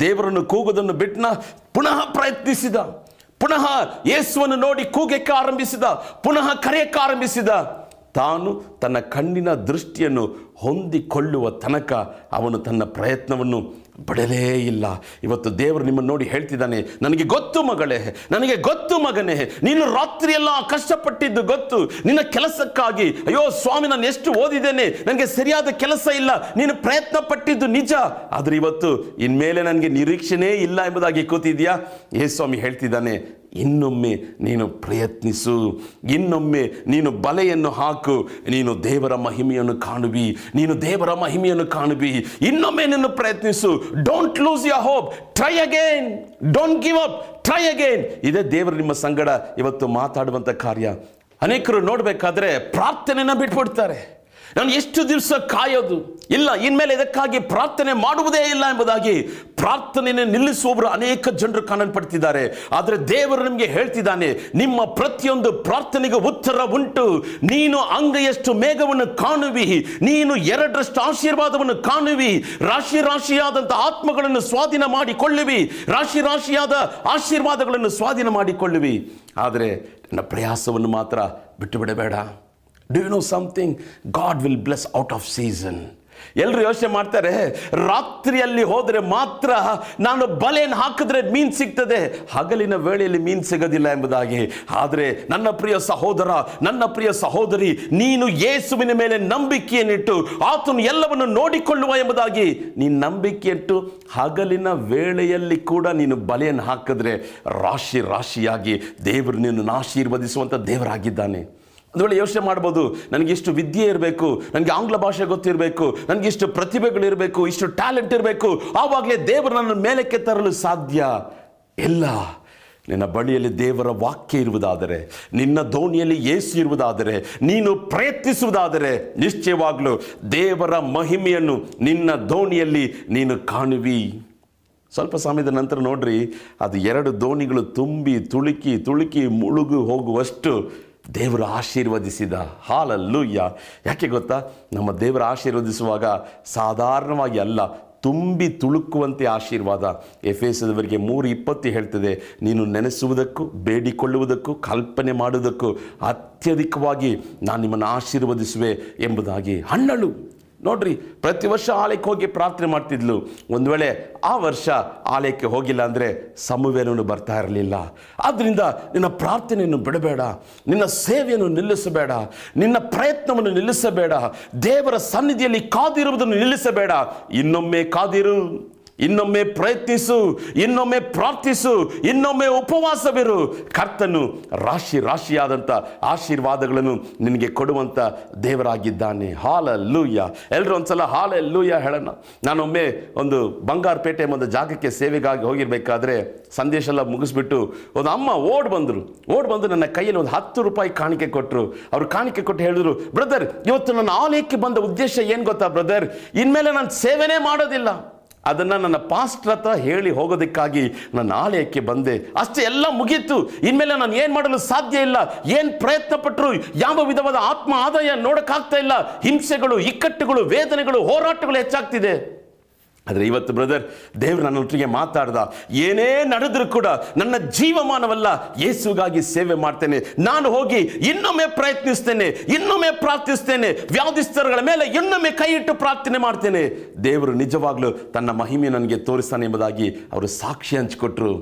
ದೇವರನ್ನು ಕೂಗೋದನ್ನು ಬಿಟ್ಟನ? ಪುನಃ ಪ್ರಯತ್ನಿಸಿದ. ಪುನಃ ಯೇಸುವನ್ನು ನೋಡಿ ಕೂಗಕ್ಕೆ ಆರಂಭಿಸಿದ. ಪುನಃ ಕರೆಯಕ್ಕೆ ಆರಂಭಿಸಿದ. ತಾನು ತನ್ನ ಕಣ್ಣಿನ ದೃಷ್ಟಿಯನ್ನು ಹೊಂದಿಕೊಳ್ಳುವ ತನಕ ಅವನು ತನ್ನ ಪ್ರಯತ್ನವನ್ನು ಬಿಡಲೇ ಇಲ್ಲ. ಇವತ್ತು ದೇವರು ನಿಮ್ಮನ್ನು ನೋಡಿ ಹೇಳ್ತಿದ್ದಾನೆ, ನನಗೆ ಗೊತ್ತು ಮಗಳೇ, ನನಗೆ ಗೊತ್ತು ಮಗನೇ, ನೀನು ರಾತ್ರಿಯೆಲ್ಲ ಕಷ್ಟಪಟ್ಟಿದ್ದು ಗೊತ್ತು. ನಿನ್ನ ಕೆಲಸಕ್ಕಾಗಿ, ಅಯ್ಯೋ ಸ್ವಾಮಿ, ನಾನು ಎಷ್ಟು ಓದಿದ್ದೇನೆ ನನಗೆ ಸರಿಯಾದ ಕೆಲಸ ಇಲ್ಲ, ನೀನು ಪ್ರಯತ್ನ ಪಟ್ಟಿದ್ದು ನಿಜ. ಆದರೆ ಇವತ್ತು ಇನ್ಮೇಲೆ ನನಗೆ ನಿರೀಕ್ಷೆನೇ ಇಲ್ಲ ಎಂಬುದಾಗಿ ಕೂತಿದ್ಯಾ ಏ ಸ್ವಾಮಿ ಹೇಳ್ತಿದ್ದಾನೆ ಇನ್ನೊಮ್ಮೆ ನೀನು ಪ್ರಯತ್ನಿಸು. ಇನ್ನೊಮ್ಮೆ ನೀನು ಬಲೆಯನ್ನು ಹಾಕು. ನೀನು ದೇವರ ಮಹಿಮೆಯನ್ನು ಕಾಣುವಿ. ನೀನು ದೇವರ ಮಹಿಮೆಯನ್ನು ಕಾಣುವಿ. ಇನ್ನೊಮ್ಮೆ ನೀನು ಪ್ರಯತ್ನಿಸು. Don't lose your hope try again don't give up try again ಇದೇ ದೇವರು ನಿಮ್ಮ ಸಂಗಡ ಇವತ್ತು ಮಾತಾಡುವಂಥ ಕಾರ್ಯ. ಅನೇಕರು ನೋಡಬೇಕಾದ್ರೆ ಪ್ರಾರ್ಥನೆಯನ್ನು ಬಿಟ್ಬಿಡ್ತಾರೆ. ನಾನು ಎಷ್ಟು ದಿವಸ ಕಾಯೋದು? ಇಲ್ಲ, ಇನ್ಮೇಲೆ ಇದಕ್ಕಾಗಿ ಪ್ರಾರ್ಥನೆ ಮಾಡುವುದೇ ಇಲ್ಲ ಎಂಬುದಾಗಿ ಪ್ರಾರ್ಥನೆಯನ್ನು ನಿಲ್ಲಿಸುವವರು ಅನೇಕ ಜನರು ಕಾಣಲ್ಪಡ್ತಿದ್ದಾರೆ. ಆದರೆ ದೇವರು ನಿಮಗೆ ಹೇಳ್ತಿದ್ದಾನೆ, ನಿಮ್ಮ ಪ್ರತಿಯೊಂದು ಪ್ರಾರ್ಥನೆಗೆ ಉತ್ತರ ಉಂಟು. ನೀನು ಅಂಗೈಯಷ್ಟು ಮೇಘವನ್ನು ಕಾಣುವಿ. ನೀನು ಎರಡರಷ್ಟು ಆಶೀರ್ವಾದವನ್ನು ಕಾಣುವಿ. ರಾಶಿ ರಾಶಿಯಾದಂಥ ಆತ್ಮಗಳನ್ನು ಸ್ವಾಧೀನ ಮಾಡಿಕೊಳ್ಳುವಿ. ರಾಶಿ ರಾಶಿಯಾದ ಆಶೀರ್ವಾದಗಳನ್ನು ಸ್ವಾಧೀನ ಮಾಡಿಕೊಳ್ಳುವಿ. ಆದರೆ ನನ್ನ ಪ್ರಯಾಸವನ್ನು ಮಾತ್ರ ಬಿಟ್ಟು ಬಿಡಬೇಡ do you know something God will bless out of season ಎಲ್ಲರೂ ಯೋಚನೆ ಮಾಡ್ತಾರೆ, ರಾತ್ರಿಯಲ್ಲಿ ಹೋದರೆ ಮಾತ್ರ ನಾನು ಬಲೆಯನ್ನು ಹಾಕಿದ್ರೆ ಮೀನು ಸಿಗ್ತದೆ. ಹಗಲಿನ ವೇಳೆಯಲ್ಲಿ ಮೀನು ಸಿಗೋದಿಲ್ಲ ಎಂಬುದಾಗಿ. ಆದರೆ ನನ್ನ ಪ್ರಿಯ ಸಹೋದರ, ನನ್ನ ಪ್ರಿಯ ಸಹೋದರಿ, ನೀನು ಯೇಸುವಿನ ಮೇಲೆ ನಂಬಿಕೆಯನ್ನಿಟ್ಟು ಆತನು ಎಲ್ಲವನ್ನು ನೋಡಿಕೊಳ್ಳುವ ಎಂಬುದಾಗಿ. ನೀನು ನಂಬಿಕೆ ಇಟ್ಟು ಹಗಲಿನ ವೇಳೆಯಲ್ಲಿ ಕೂಡ ನೀನು ಬಲೆಯನ್ನು ಹಾಕಿದ್ರೆ ರಾಶಿ ರಾಶಿಯಾಗಿ ದೇವರು ನಿನ್ನನ್ನು ಆಶೀರ್ವದಿಸುವಂಥ ದೇವರಾಗಿದ್ದಾನೆ. ಒಂದು ವೇಳೆ ಯೋಚನೆ ಮಾಡ್ಬೋದು. ನನಗೆ ಇಷ್ಟು ವಿದ್ಯೆ ಇರಬೇಕು, ನನಗೆ ಆಂಗ್ಲ ಭಾಷೆ ಗೊತ್ತಿರಬೇಕು, ನನಗೆ ಇಷ್ಟು ಪ್ರತಿಭೆಗಳಿರಬೇಕು ಇಷ್ಟು ಟ್ಯಾಲೆಂಟ್ ಇರಬೇಕು, ಆವಾಗಲೇ ದೇವರು ನನ್ನ ಮೇಲಕ್ಕೆ ತರಲು ಸಾಧ್ಯ ಇಲ್ಲ. ನಿನ್ನ ಬಳಿಯಲ್ಲಿ ದೇವರ ವಾಕ್ಯ ಇರುವುದಾದರೆ, ನಿನ್ನ ದೋಣಿಯಲ್ಲಿ ಏಸು ಇರುವುದಾದರೆ, ನೀನು ಪ್ರಯತ್ನಿಸುವುದಾದರೆ, ನಿಶ್ಚಯವಾಗಲೂ ದೇವರ ಮಹಿಮೆಯನ್ನು ನಿನ್ನ ದೋಣಿಯಲ್ಲಿ ನೀನು ಕಾಣುವಿ. ಸ್ವಲ್ಪ ಸಮಯದ ನಂತರ ನೋಡ್ರಿ, ಅದು ಎರಡು ದೋಣಿಗಳು ತುಂಬಿ, ತುಳುಕಿ ತುಳುಕಿ ಮುಳುಗು ಹೋಗುವಷ್ಟು ದೇವರು ಆಶೀರ್ವದಿಸಿದ. ಹಾಲಲ್ಲೂಯ್ಯ. ಯಾಕೆ ಗೊತ್ತಾ? ನಮ್ಮ ದೇವರ ಆಶೀರ್ವದಿಸುವಾಗ ಸಾಧಾರಣವಾಗಿ ಅಲ್ಲ, ತುಂಬಿ ತುಳುಕುವಂತೆ ಆಶೀರ್ವಾದ. ಎಫೆಸದವರಿಗೆ ಮೂರು ಇಪ್ಪತ್ತು ಹೇಳ್ತದೆ, ನೀನು ನೆನೆಸುವುದಕ್ಕೂ, ಬೇಡಿಕೊಳ್ಳುವುದಕ್ಕೂ, ಕಲ್ಪನೆ ಮಾಡುವುದಕ್ಕೂ ಅತ್ಯಧಿಕವಾಗಿ ನಾನು ನಿಮ್ಮನ್ನು ಆಶೀರ್ವದಿಸುವೆ ಎಂಬುದಾಗಿ. ಹಣ್ಣಳು. ನೋಡ್ರಿ, ಪ್ರತಿ ವರ್ಷ ಆಲಯಕ್ಕೆ ಹೋಗಿ ಪ್ರಾರ್ಥನೆ ಮಾಡ್ತಿದ್ಲು. ಒಂದು ವೇಳೆ ಆ ವರ್ಷ ಆಲಯಕ್ಕೆ ಹೋಗಿಲ್ಲ ಅಂದರೆ ಸಮುವೇನೂ ಬರ್ತಾ ಇರಲಿಲ್ಲ. ಆದ್ದರಿಂದ ನಿನ್ನ ಪ್ರಾರ್ಥನೆಯನ್ನು ಬಿಡಬೇಡ, ನಿನ್ನ ಸೇವೆಯನ್ನು ನಿಲ್ಲಿಸಬೇಡ, ನಿನ್ನ ಪ್ರಯತ್ನವನ್ನು ನಿಲ್ಲಿಸಬೇಡ, ದೇವರ ಸನ್ನಿಧಿಯಲ್ಲಿ ಕಾದಿರುವುದನ್ನು ನಿಲ್ಲಿಸಬೇಡ, ಇನ್ನೊಮ್ಮೆ ಕಾದಿರು. ಇನ್ನೊಮ್ಮೆ ಪ್ರಯತ್ನಿಸು, ಇನ್ನೊಮ್ಮೆ ಪ್ರಾರ್ಥಿಸು, ಇನ್ನೊಮ್ಮೆ ಉಪವಾಸವಿರು. ಕರ್ತನು ರಾಶಿ ರಾಶಿಯಾದಂಥ ಆಶೀರ್ವಾದಗಳನ್ನು ನಿನಗೆ ಕೊಡುವಂಥ ದೇವರಾಗಿದ್ದಾನೆ. ಹಾಲ ಲೂಯ್ಯ ಎಲ್ಲರೂ ಒಂದ್ಸಲ ಹಾಲ ಲೂಯ್ಯ ಹೇಳೋಣ ನಾನೊಮ್ಮೆ ಒಂದು ಬಂಗಾರಪೇಟೆ ಒಂದು ಜಾಗಕ್ಕೆ ಸೇವೆಗಾಗಿ ಹೋಗಿರಬೇಕಾದ್ರೆ ಸಂದೇಶ ಎಲ್ಲ ಮುಗಿಸ್ಬಿಟ್ಟು ಒಂದು ಅಮ್ಮ ಓಡ್ ಬಂದರು. ಓಡ್ ಬಂದು ನನ್ನ ಕೈಯಲ್ಲಿ ಒಂದು ಹತ್ತು ರೂಪಾಯಿ ಕಾಣಿಕೆ ಕೊಟ್ಟರು ಅವರು ಕಾಣಿಕೆ ಕೊಟ್ಟು ಹೇಳಿದ್ರು, ಬ್ರದರ್, ಇವತ್ತು ನನ್ನ ಆಲಯಕ್ಕೆ ಬಂದ ಉದ್ದೇಶ ಏನು ಗೊತ್ತಾ ಬ್ರದರ್? ಇನ್ಮೇಲೆ ನಾನು ಸೇವೆನೇ ಮಾಡೋದಿಲ್ಲ. ಅದನ್ನು ನನ್ನ ಪಾಸ್ಟ್ರ ಹತ್ರ ಹೇಳಿ ಹೋಗೋದಕ್ಕಾಗಿ ನನ್ನ ಆಲಯಕ್ಕೆ ಬಂದೆ. ಅಷ್ಟೇ ಎಲ್ಲ ಮುಗೀತು. ಇನ್ಮೇಲೆ ನಾನು ಏನು ಮಾಡಲು ಸಾಧ್ಯ ಇಲ್ಲ. ಏನು ಪ್ರಯತ್ನ ಪಟ್ಟರು ಯಾವ ವಿಧವಾದ ಆತ್ಮ ಆದಾಯ ನೋಡೋಕ್ಕಾಗ್ತಾ ಇಲ್ಲ. ಹಿಂಸೆಗಳು, ಇಕ್ಕಟ್ಟುಗಳು, ವೇದನೆಗಳು, ಹೋರಾಟಗಳು ಹೆಚ್ಚಾಗ್ತಿದೆ. ಆದರೆ ಇವತ್ತು ಬ್ರದರ್, ದೇವರು ನನ್ನೊಟ್ಟಿಗೆ ಮಾತಾಡ್ದ. ಏನೇ ನಡೆದರೂ ಕೂಡ ನನ್ನ ಜೀವಮಾನವಲ್ಲ ಯೇಸುಗಾಗಿ ಸೇವೆ ಮಾಡ್ತೇನೆ. ನಾನು ಹೋಗಿ ಇನ್ನೊಮ್ಮೆ ಪ್ರಯತ್ನಿಸ್ತೇನೆ, ಇನ್ನೊಮ್ಮೆ ಪ್ರಾರ್ಥಿಸ್ತೇನೆ ವ್ಯಾಧಿಸ್ತರಗಳ ಮೇಲೆ ಇನ್ನೊಮ್ಮೆ ಕೈ ಇಟ್ಟು ಪ್ರಾರ್ಥನೆ ಮಾಡ್ತೇನೆ. ದೇವರು ನಿಜವಾಗ್ಲೂ ತನ್ನ ಮಹಿಮೆ ನನಗೆ ತೋರಿಸ್ತಾನೆ ಎಂಬುದಾಗಿ ಅವರು ಸಾಕ್ಷಿ ಹಂಚಿಕೊಟ್ರು.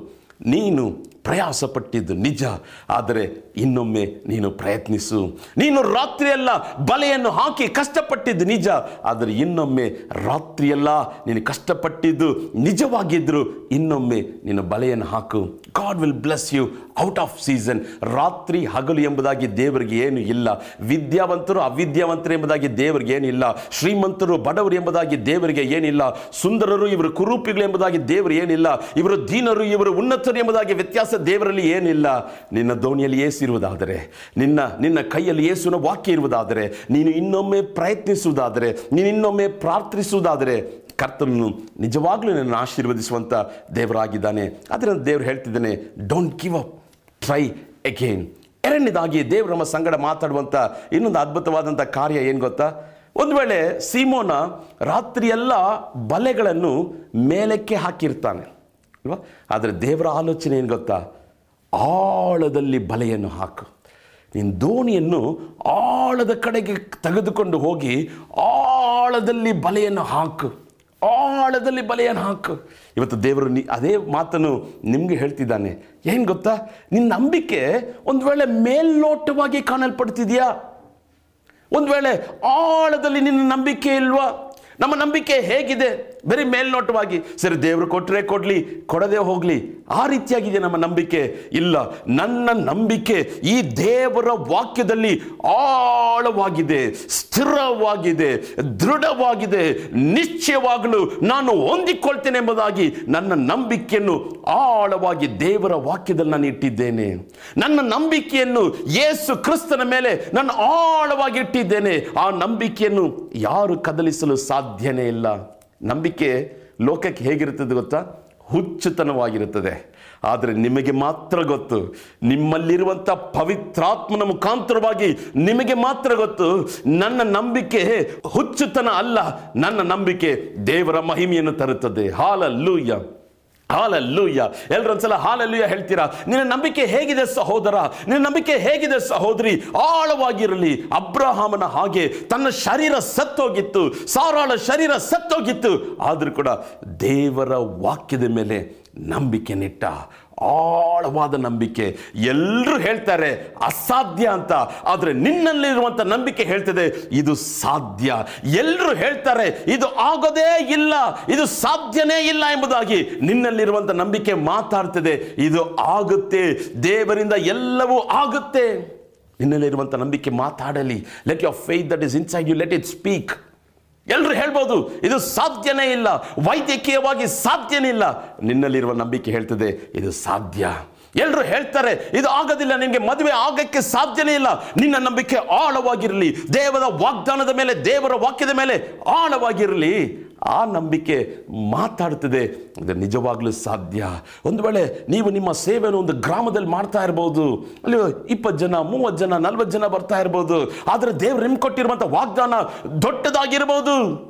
ನೀನು ಪ್ರಯಾಸ ಪಟ್ಟಿದ್ದು ನಿಜ. ಆದರೆ ಇನ್ನೊಮ್ಮೆ ನೀನು ಪ್ರಯತ್ನಿಸು. ನೀನು ರಾತ್ರಿಯೆಲ್ಲ ಬಲೆಯನ್ನು ಹಾಕಿ ಕಷ್ಟಪಟ್ಟಿದ್ದು ನಿಜ. ಆದರೆ ಇನ್ನೊಮ್ಮೆ ರಾತ್ರಿಯೆಲ್ಲ ನೀನು ಕಷ್ಟಪಟ್ಟಿದ್ದು ನಿಜವಾಗಿದ್ದರೂ ಇನ್ನೊಮ್ಮೆ ನೀನು ಬಲೆಯನ್ನು ಹಾಕು. God will bless you out of season ರಾತ್ರಿ ಹಗಲು ಎಂಬುದಾಗಿ ದೇವರಿಗೆ ಏನು ಇಲ್ಲ. ವಿದ್ಯಾವಂತರು ಅವಿದ್ಯಾವಂತರು ಎಂಬುದಾಗಿ ದೇವರಿಗೆ ಏನಿಲ್ಲ ಶ್ರೀಮಂತರು ಬಡವರು ಎಂಬುದಾಗಿ ದೇವರಿಗೆ ಏನಿಲ್ಲ ಸುಂದರರು ಇವರು ಕುರೂಪಿಗಳು ಎಂಬುದಾಗಿ ದೇವರು ಏನಿಲ್ಲ. ಇವರು ದೀನರು ಇವರು ಉನ್ನತರು ಎಂಬುದಾಗಿ ವ್ಯತ್ಯಾಸ ದೇವರಲ್ಲಿ ಏನಿಲ್ಲ, ನಿನ್ನ ದೋಣಿಯಲ್ಲಿ ಏಸಿರುವುದಾದರೆ ನಿನ್ನ ನಿನ್ನ ಕೈಯಲ್ಲಿ ಏಸುವ ವಾಕ್ಯ ಇರುವುದಾದರೆ, ನೀನು ಇನ್ನೊಮ್ಮೆ ಪ್ರಯತ್ನಿಸುವುದಾದರೆ, ನೀನು ಇನ್ನೊಮ್ಮೆ ಪ್ರಾರ್ಥಿಸುವುದಾದರೆ ಕರ್ತನನ್ನು ನಿಜವಾಗ್ಲೂ ನನ್ನ ಆಶೀರ್ವದಿಸುವಂಥ ದೇವರಾಗಿದ್ದಾನೆ. ಅದರಿಂದ ದೇವರು ಹೇಳ್ತಿದ್ದಾನೆ don't give up try again ಎರಡನೇದಾಗಿ ದೇವರು ನಮ್ಮ ಸಂಗಡ ಮಾತಾಡುವಂಥ ಇನ್ನೊಂದು ಅದ್ಭುತವಾದಂಥ ಕಾರ್ಯ ಏನು ಗೊತ್ತಾ? ಒಂದು ವೇಳೆ ಸೀಮೋನ ರಾತ್ರಿಯೆಲ್ಲ ಬಲೆಗಳನ್ನು ಮೇಲಕ್ಕೆ ಹಾಕಿರ್ತಾನೆ. ಅಲ್ವಾ? ಆದರೆ ದೇವರ ಆಲೋಚನೆ ಏನು ಗೊತ್ತಾ? ಆಳದಲ್ಲಿ ಬಲೆಯನ್ನು ಹಾಕು. ನಿನ್ನ ದೋಣಿಯನ್ನು ಆಳದ ಕಡೆಗೆ ತೆಗೆದುಕೊಂಡು ಹೋಗಿ ಆಳದಲ್ಲಿ ಬಲೆಯನ್ನು ಹಾಕು. ಆಳದಲ್ಲಿ ಬಲೆಯನ್ನು ಹಾಕು. ಇವತ್ತು ದೇವರು ನಿ ಅದೇ ಮಾತನ್ನು ನಿಮಗೆ ಹೇಳ್ತಿದ್ದಾನೆ. ಏನು ಗೊತ್ತಾ? ನಿನ್ನ ನಂಬಿಕೆ ಒಂದು ವೇಳೆ ಮೇಲ್ನೋಟವಾಗಿ ಕಾಣಲ್ಪಡ್ತಿದೆಯಾ? ಒಂದು ವೇಳೆ ಆಳದಲ್ಲಿ ನಿನ್ನ ನಂಬಿಕೆ ಇಲ್ವಾ? ನಮ್ಮ ನಂಬಿಕೆ ಹೇಗಿದೆ? ಬರೀ ಮೇಲ್ನೋಟವಾಗಿ, ಸರಿ, ದೇವರು ಕೊಟ್ಟರೆ ಕೊಡಲಿ, ಕೊಡದೆ ಹೋಗಲಿ. ಆ ರೀತಿಯಾಗಿದೆ ನಮ್ಮ ನಂಬಿಕೆ. ಇಲ್ಲ, ನನ್ನ ನಂಬಿಕೆ ಈ ದೇವರ ವಾಕ್ಯದಲ್ಲಿ ಆಳವಾಗಿದೆ, ಸ್ಥಿರವಾಗಿದೆ, ದೃಢವಾಗಿದೆ. ನಿಶ್ಚಯವಾಗಲು ನಾನು ಹೊಂದಿಕೊಳ್ತೇನೆ ಎಂಬುದಾಗಿ ನನ್ನ ನಂಬಿಕೆಯನ್ನು ಆಳವಾಗಿ ದೇವರ ವಾಕ್ಯದಲ್ಲಿ ನಾನು ಇಟ್ಟಿದ್ದೇನೆ. ನನ್ನ ನಂಬಿಕೆಯನ್ನು ಯೇಸು ಕ್ರಿಸ್ತನ ಮೇಲೆ ನಾನು ಆಳವಾಗಿ ಇಟ್ಟಿದ್ದೇನೆ. ಆ ನಂಬಿಕೆಯನ್ನು ಯಾರು ಕದಲಿಸಲು ಸಾಧ್ಯನೇ ಇಲ್ಲ. ನಂಬಿಕೆ ಲೋಕಕ್ಕೆ ಹೇಗಿರುತ್ತದೆ ಗೊತ್ತಾ? ಹುಚ್ಚುತನವಾಗಿರುತ್ತದೆ. ಆದರೆ ನಿಮಗೆ ಮಾತ್ರ ಗೊತ್ತು ನಿಮ್ಮಲ್ಲಿರುವಂಥ ಪವಿತ್ರಾತ್ಮನ ಮುಖಾಂತರವಾಗಿ ನಿಮಗೆ ಮಾತ್ರ ಗೊತ್ತು, ನನ್ನ ನಂಬಿಕೆ ಹುಚ್ಚುತನ ಅಲ್ಲ, ನನ್ನ ನಂಬಿಕೆ ದೇವರ ಮಹಿಮೆಯನ್ನು ತರುತ್ತದೆ. ಹಾಲಲ್ಲೂಯ್ಯ. ಹಾಲಲ್ಲೂಯ್ಯ. ಎಲ್ರೊಂದ್ಸಲ ಹಾಲಲ್ಲೂಯ್ಯ ಹೇಳ್ತೀರಾ? ನಿನ್ನ ನಂಬಿಕೆ ಹೇಗಿದೆ ಸಹೋದರ? ನಿನ್ನ ನಂಬಿಕೆ ಹೇಗಿದೆ ಸಹೋದರಿ? ಆಳವಾಗಿರಲಿ. ಅಬ್ರಹಾಮನ ಹಾಗೆ ತನ್ನ ಶರೀರ ಸತ್ತೋಗಿತ್ತು. ಸಾರಾಳ ಶರೀರ ಸತ್ತೋಗಿತ್ತು. ಆದರೂ ಕೂಡ ದೇವರ ವಾಕ್ಯದ ಮೇಲೆ ನಂಬಿಕೆ ನಿಟ್ಟ ಆಳವಾದ ನಂಬಿಕೆ. ಎಲ್ಲರೂ ಹೇಳ್ತಾರೆ, ಅಸಾಧ್ಯ ಅಂತ. ಆದರೆ ನಿನ್ನಲ್ಲಿರುವಂಥ ನಂಬಿಕೆ ಹೇಳ್ತದೆ, ಇದು ಸಾಧ್ಯ. ಎಲ್ಲರೂ ಹೇಳ್ತಾರೆ, ಇದು ಆಗೋದೇ ಇಲ್ಲ, ಇದು ಸಾಧ್ಯನೇ ಇಲ್ಲ ಎಂಬುದಾಗಿ ನಿನ್ನಲ್ಲಿರುವಂಥ ನಂಬಿಕೆ ಮಾತಾಡ್ತದೆ, ಇದು ಆಗುತ್ತೆ, ದೇವರಿಂದ ಎಲ್ಲವೂ ಆಗುತ್ತೆ. ನಿನ್ನಲ್ಲಿರುವಂಥ ನಂಬಿಕೆ ಮಾತಾಡಲಿ. Let your faith that is inside you let it speak ಎಲ್ಲರೂ ಹೇಳ್ಬೋದು, ಇದು ಸಾಧ್ಯನೇ ಇಲ್ಲ, ವೈದ್ಯಕೀಯವಾಗಿ ಸಾಧ್ಯನೇ ಇಲ್ಲ. ನಿನ್ನಲ್ಲಿರುವ ನಂಬಿಕೆ ಹೇಳ್ತದೆ, ಇದು ಸಾಧ್ಯ. ಎಲ್ಲರೂ ಹೇಳ್ತಾರೆ, ಇದು ಆಗೋದಿಲ್ಲ, ನಿನಗೆ ಮದುವೆ ಆಗಕ್ಕೆ ಸಾಧ್ಯನೇ ಇಲ್ಲ. ನಿನ್ನ ನಂಬಿಕೆ ಆಳವಾಗಿರಲಿ, ದೇವರ ವಾಗ್ದಾನದ ಮೇಲೆ, ದೇವರ ವಾಕ್ಯದ ಮೇಲೆ ಆಳವಾಗಿರಲಿ. ಆ ನಂಬಿಕೆ ಮಾತಾಡ್ತದೆ. ಇದು ನಿಜವಾಗ್ಲೂ ಸಾಧ್ಯ. ಒಂದು ವೇಳೆ ನೀವು ನಿಮ್ಮ ಸೇವೆಯನ್ನು ಒಂದು ಗ್ರಾಮದಲ್ಲಿ ಮಾಡ್ತಾ ಇರ್ಬೋದು. ಅಲ್ಲಿ, ಇಪ್ಪತ್ತು ಜನ, ಮೂವತ್ತು ಜನ, ನಲ್ವತ್ತು ಜನ ಬರ್ತಾ ಇರ್ಬೋದು. ಆದರೆ ದೇವ್ರು ನಿಮ್ಗೆ ಕೊಟ್ಟಿರುವಂಥ ವಾಗ್ದಾನ ದೊಡ್ಡದಾಗಿರ್ಬೋದು.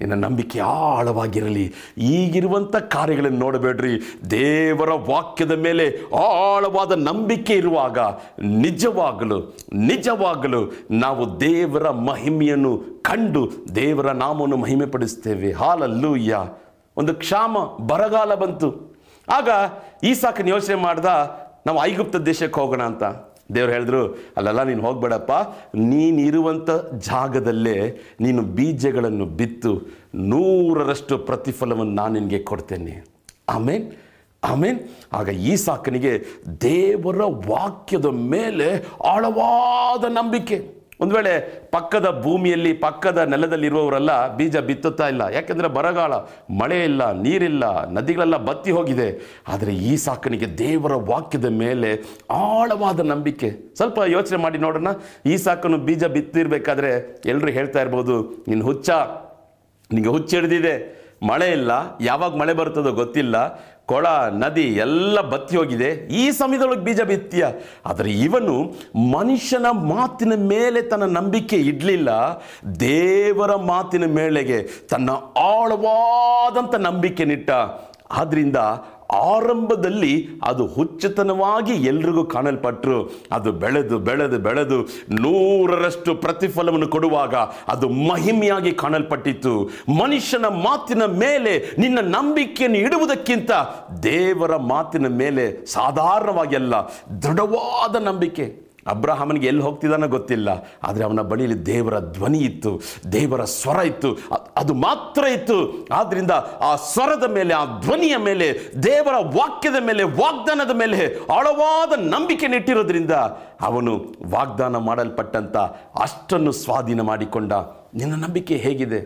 ನಿನ್ನ ನಂಬಿಕೆ ಆಳವಾಗಿರಲಿ. ಈಗಿರುವಂಥ ಕಾರ್ಯಗಳನ್ನು ನೋಡಬೇಡ್ರಿ. ದೇವರ ವಾಕ್ಯದ ಮೇಲೆ ಆಳವಾದ ನಂಬಿಕೆ ಇರುವಾಗ ನಿಜವಾಗಲು ನಿಜವಾಗಲು ನಾವು ದೇವರ ಮಹಿಮೆಯನ್ನು ಕಂಡು ದೇವರ ನಾಮವನ್ನು ಮಹಿಮೆ ಪಡಿಸ್ತೇವೆ ಒಂದು ಕ್ಷಾಮ, ಬರಗಾಲ ಬಂತು. ಆಗ ಈ ಸಾಕನ್ನು ಯೋಚನೆ ಮಾಡ್ದ, ನಾವು ಐಗುಪ್ತ ದೇಶಕ್ಕೆ ಹೋಗೋಣ ಅಂತ. ದೇವ್ರು ಹೇಳಿದ್ರು, ಅಲ್ಲಲ್ಲ, ನೀನು ಹೋಗ್ಬೇಡಪ್ಪ. ನೀನಿರುವಂಥ ಜಾಗದಲ್ಲೇ ನೀನು ಬೀಜಗಳನ್ನು ಬಿತ್ತು ನೂರರಷ್ಟು ಪ್ರತಿಫಲವನ್ನು ನಾನು ನಿನಗೆ ಕೊಡ್ತೇನೆ. ಆಮೇನ್ ಆಮೇನ್. ಆಗ ಈ ಸಾಕನಿಗೆ ದೇವರ ವಾಕ್ಯದ ಮೇಲೆ ಆಳವಾದ ನಂಬಿಕೆ. ಒಂದು ವೇಳೆ ಪಕ್ಕದ ಭೂಮಿಯಲ್ಲಿ, ಪಕ್ಕದ ನೆಲದಲ್ಲಿರುವವರೆಲ್ಲ ಬೀಜ ಬಿತ್ತುತ್ತಾ ಇಲ್ಲ. ಯಾಕೆಂದರೆ ಬರಗಾಲ, ಮಳೆ ಇಲ್ಲ, ನೀರಿಲ್ಲ, ನದಿಗಳೆಲ್ಲ ಬತ್ತಿ ಹೋಗಿದೆ. ಆದರೆ ಈ ಸಾಕನಿಗೆ ದೇವರ ವಾಕ್ಯದ ಮೇಲೆ ಆಳವಾದ ನಂಬಿಕೆ. ಸ್ವಲ್ಪ ಯೋಚನೆ ಮಾಡಿ ನೋಡೋಣ. ಈ ಸಾಕನು ಬೀಜ ಬಿತ್ತಿರಬೇಕಾದ್ರೆ ಎಲ್ಲರೂ ಹೇಳ್ತಾ ಇರ್ಬೋದು ನಿನ್ನ ಹುಚ್ಚ ನಿಮಗೆ ಹುಚ್ಚ ಹಿಡ್ದಿದೆ. ಮಳೆ ಇಲ್ಲ. ಯಾವಾಗ ಮಳೆ ಬರ್ತದೋ ಗೊತ್ತಿಲ್ಲ. ಕೊಳ, ನದಿ ಎಲ್ಲ ಬತ್ತಿ ಹೋಗಿದೆ. ಈ ಸಮಯದೊಳಗೆ ಬೀಜ ಬಿತ್ತೀಯ? ಆದರೆ ಇವನು ಮನುಷ್ಯನ ಮಾತಿನ ಮೇಲೆ ತನ್ನ ನಂಬಿಕೆ ಇಡಲಿಲ್ಲ. ದೇವರ ಮಾತಿನ ಮೇಳೆಗೆ ತನ್ನ ಆಳವಾದಂಥ ನಂಬಿಕೆ ನಿಟ್ಟ ಆದ್ರಿಂದ ಆರಂಭದಲ್ಲಿ ಅದು ಹುಚ್ಚತನವಾಗಿ ಎಲ್ರಿಗೂ ಕಾಣಲ್ಪಟ್ಟರು ಅದು ಬೆಳೆದು ಬೆಳೆದು ಬೆಳೆದು ನೂರರಷ್ಟು ಪ್ರತಿಫಲವನ್ನು ಕೊಡುವಾಗ ಅದು ಮಹಿಮೆಯಾಗಿ ಕಾಣಲ್ಪಟ್ಟಿತ್ತು. ಮನುಷ್ಯನ ಮಾತಿನ ಮೇಲೆ, ನಿನ್ನ ನಂಬಿಕೆಯನ್ನು ಇಡುವುದಕ್ಕಿಂತ ದೇವರ ಮಾತಿನ ಮೇಲೆ ಸಾಧಾರಣವಾಗಿ ಅಲ್ಲ, ದೃಢವಾದ ನಂಬಿಕೆ. ಅಬ್ರಹಾಮನಿಗೆ ಎಲ್ಲಿ ಹೋಗ್ತಿದ್ದಾನೋ ಗೊತ್ತಿಲ್ಲ, ಆದರೆ ಅವನ ಬಳಿಯಲ್ಲಿ ದೇವರ ಧ್ವನಿ ಇತ್ತು, ದೇವರ ಸ್ವರ ಇತ್ತು ಅದು ಮಾತ್ರ ಇತ್ತು. ಆದ್ದರಿಂದ ಆ ಸ್ವರದ ಮೇಲೆ, ಆ ಧ್ವನಿಯ ಮೇಲೆ, ದೇವರ ವಾಕ್ಯದ ಮೇಲೆ, ವಾಗ್ದಾನದ ಮೇಲೆ ಆಳವಾದ ನಂಬಿಕೆ ನೆಟ್ಟಿರೋದ್ರಿಂದ ಅವನು ವಾಗ್ದಾನ ಮಾಡಲ್ಪಟ್ಟಂಥ ಅಷ್ಟನ್ನು ಸ್ವಾಧೀನ ಮಾಡಿಕೊಂಡ. ನಿನ್ನ ನಂಬಿಕೆ ಹೇಗಿದೆ?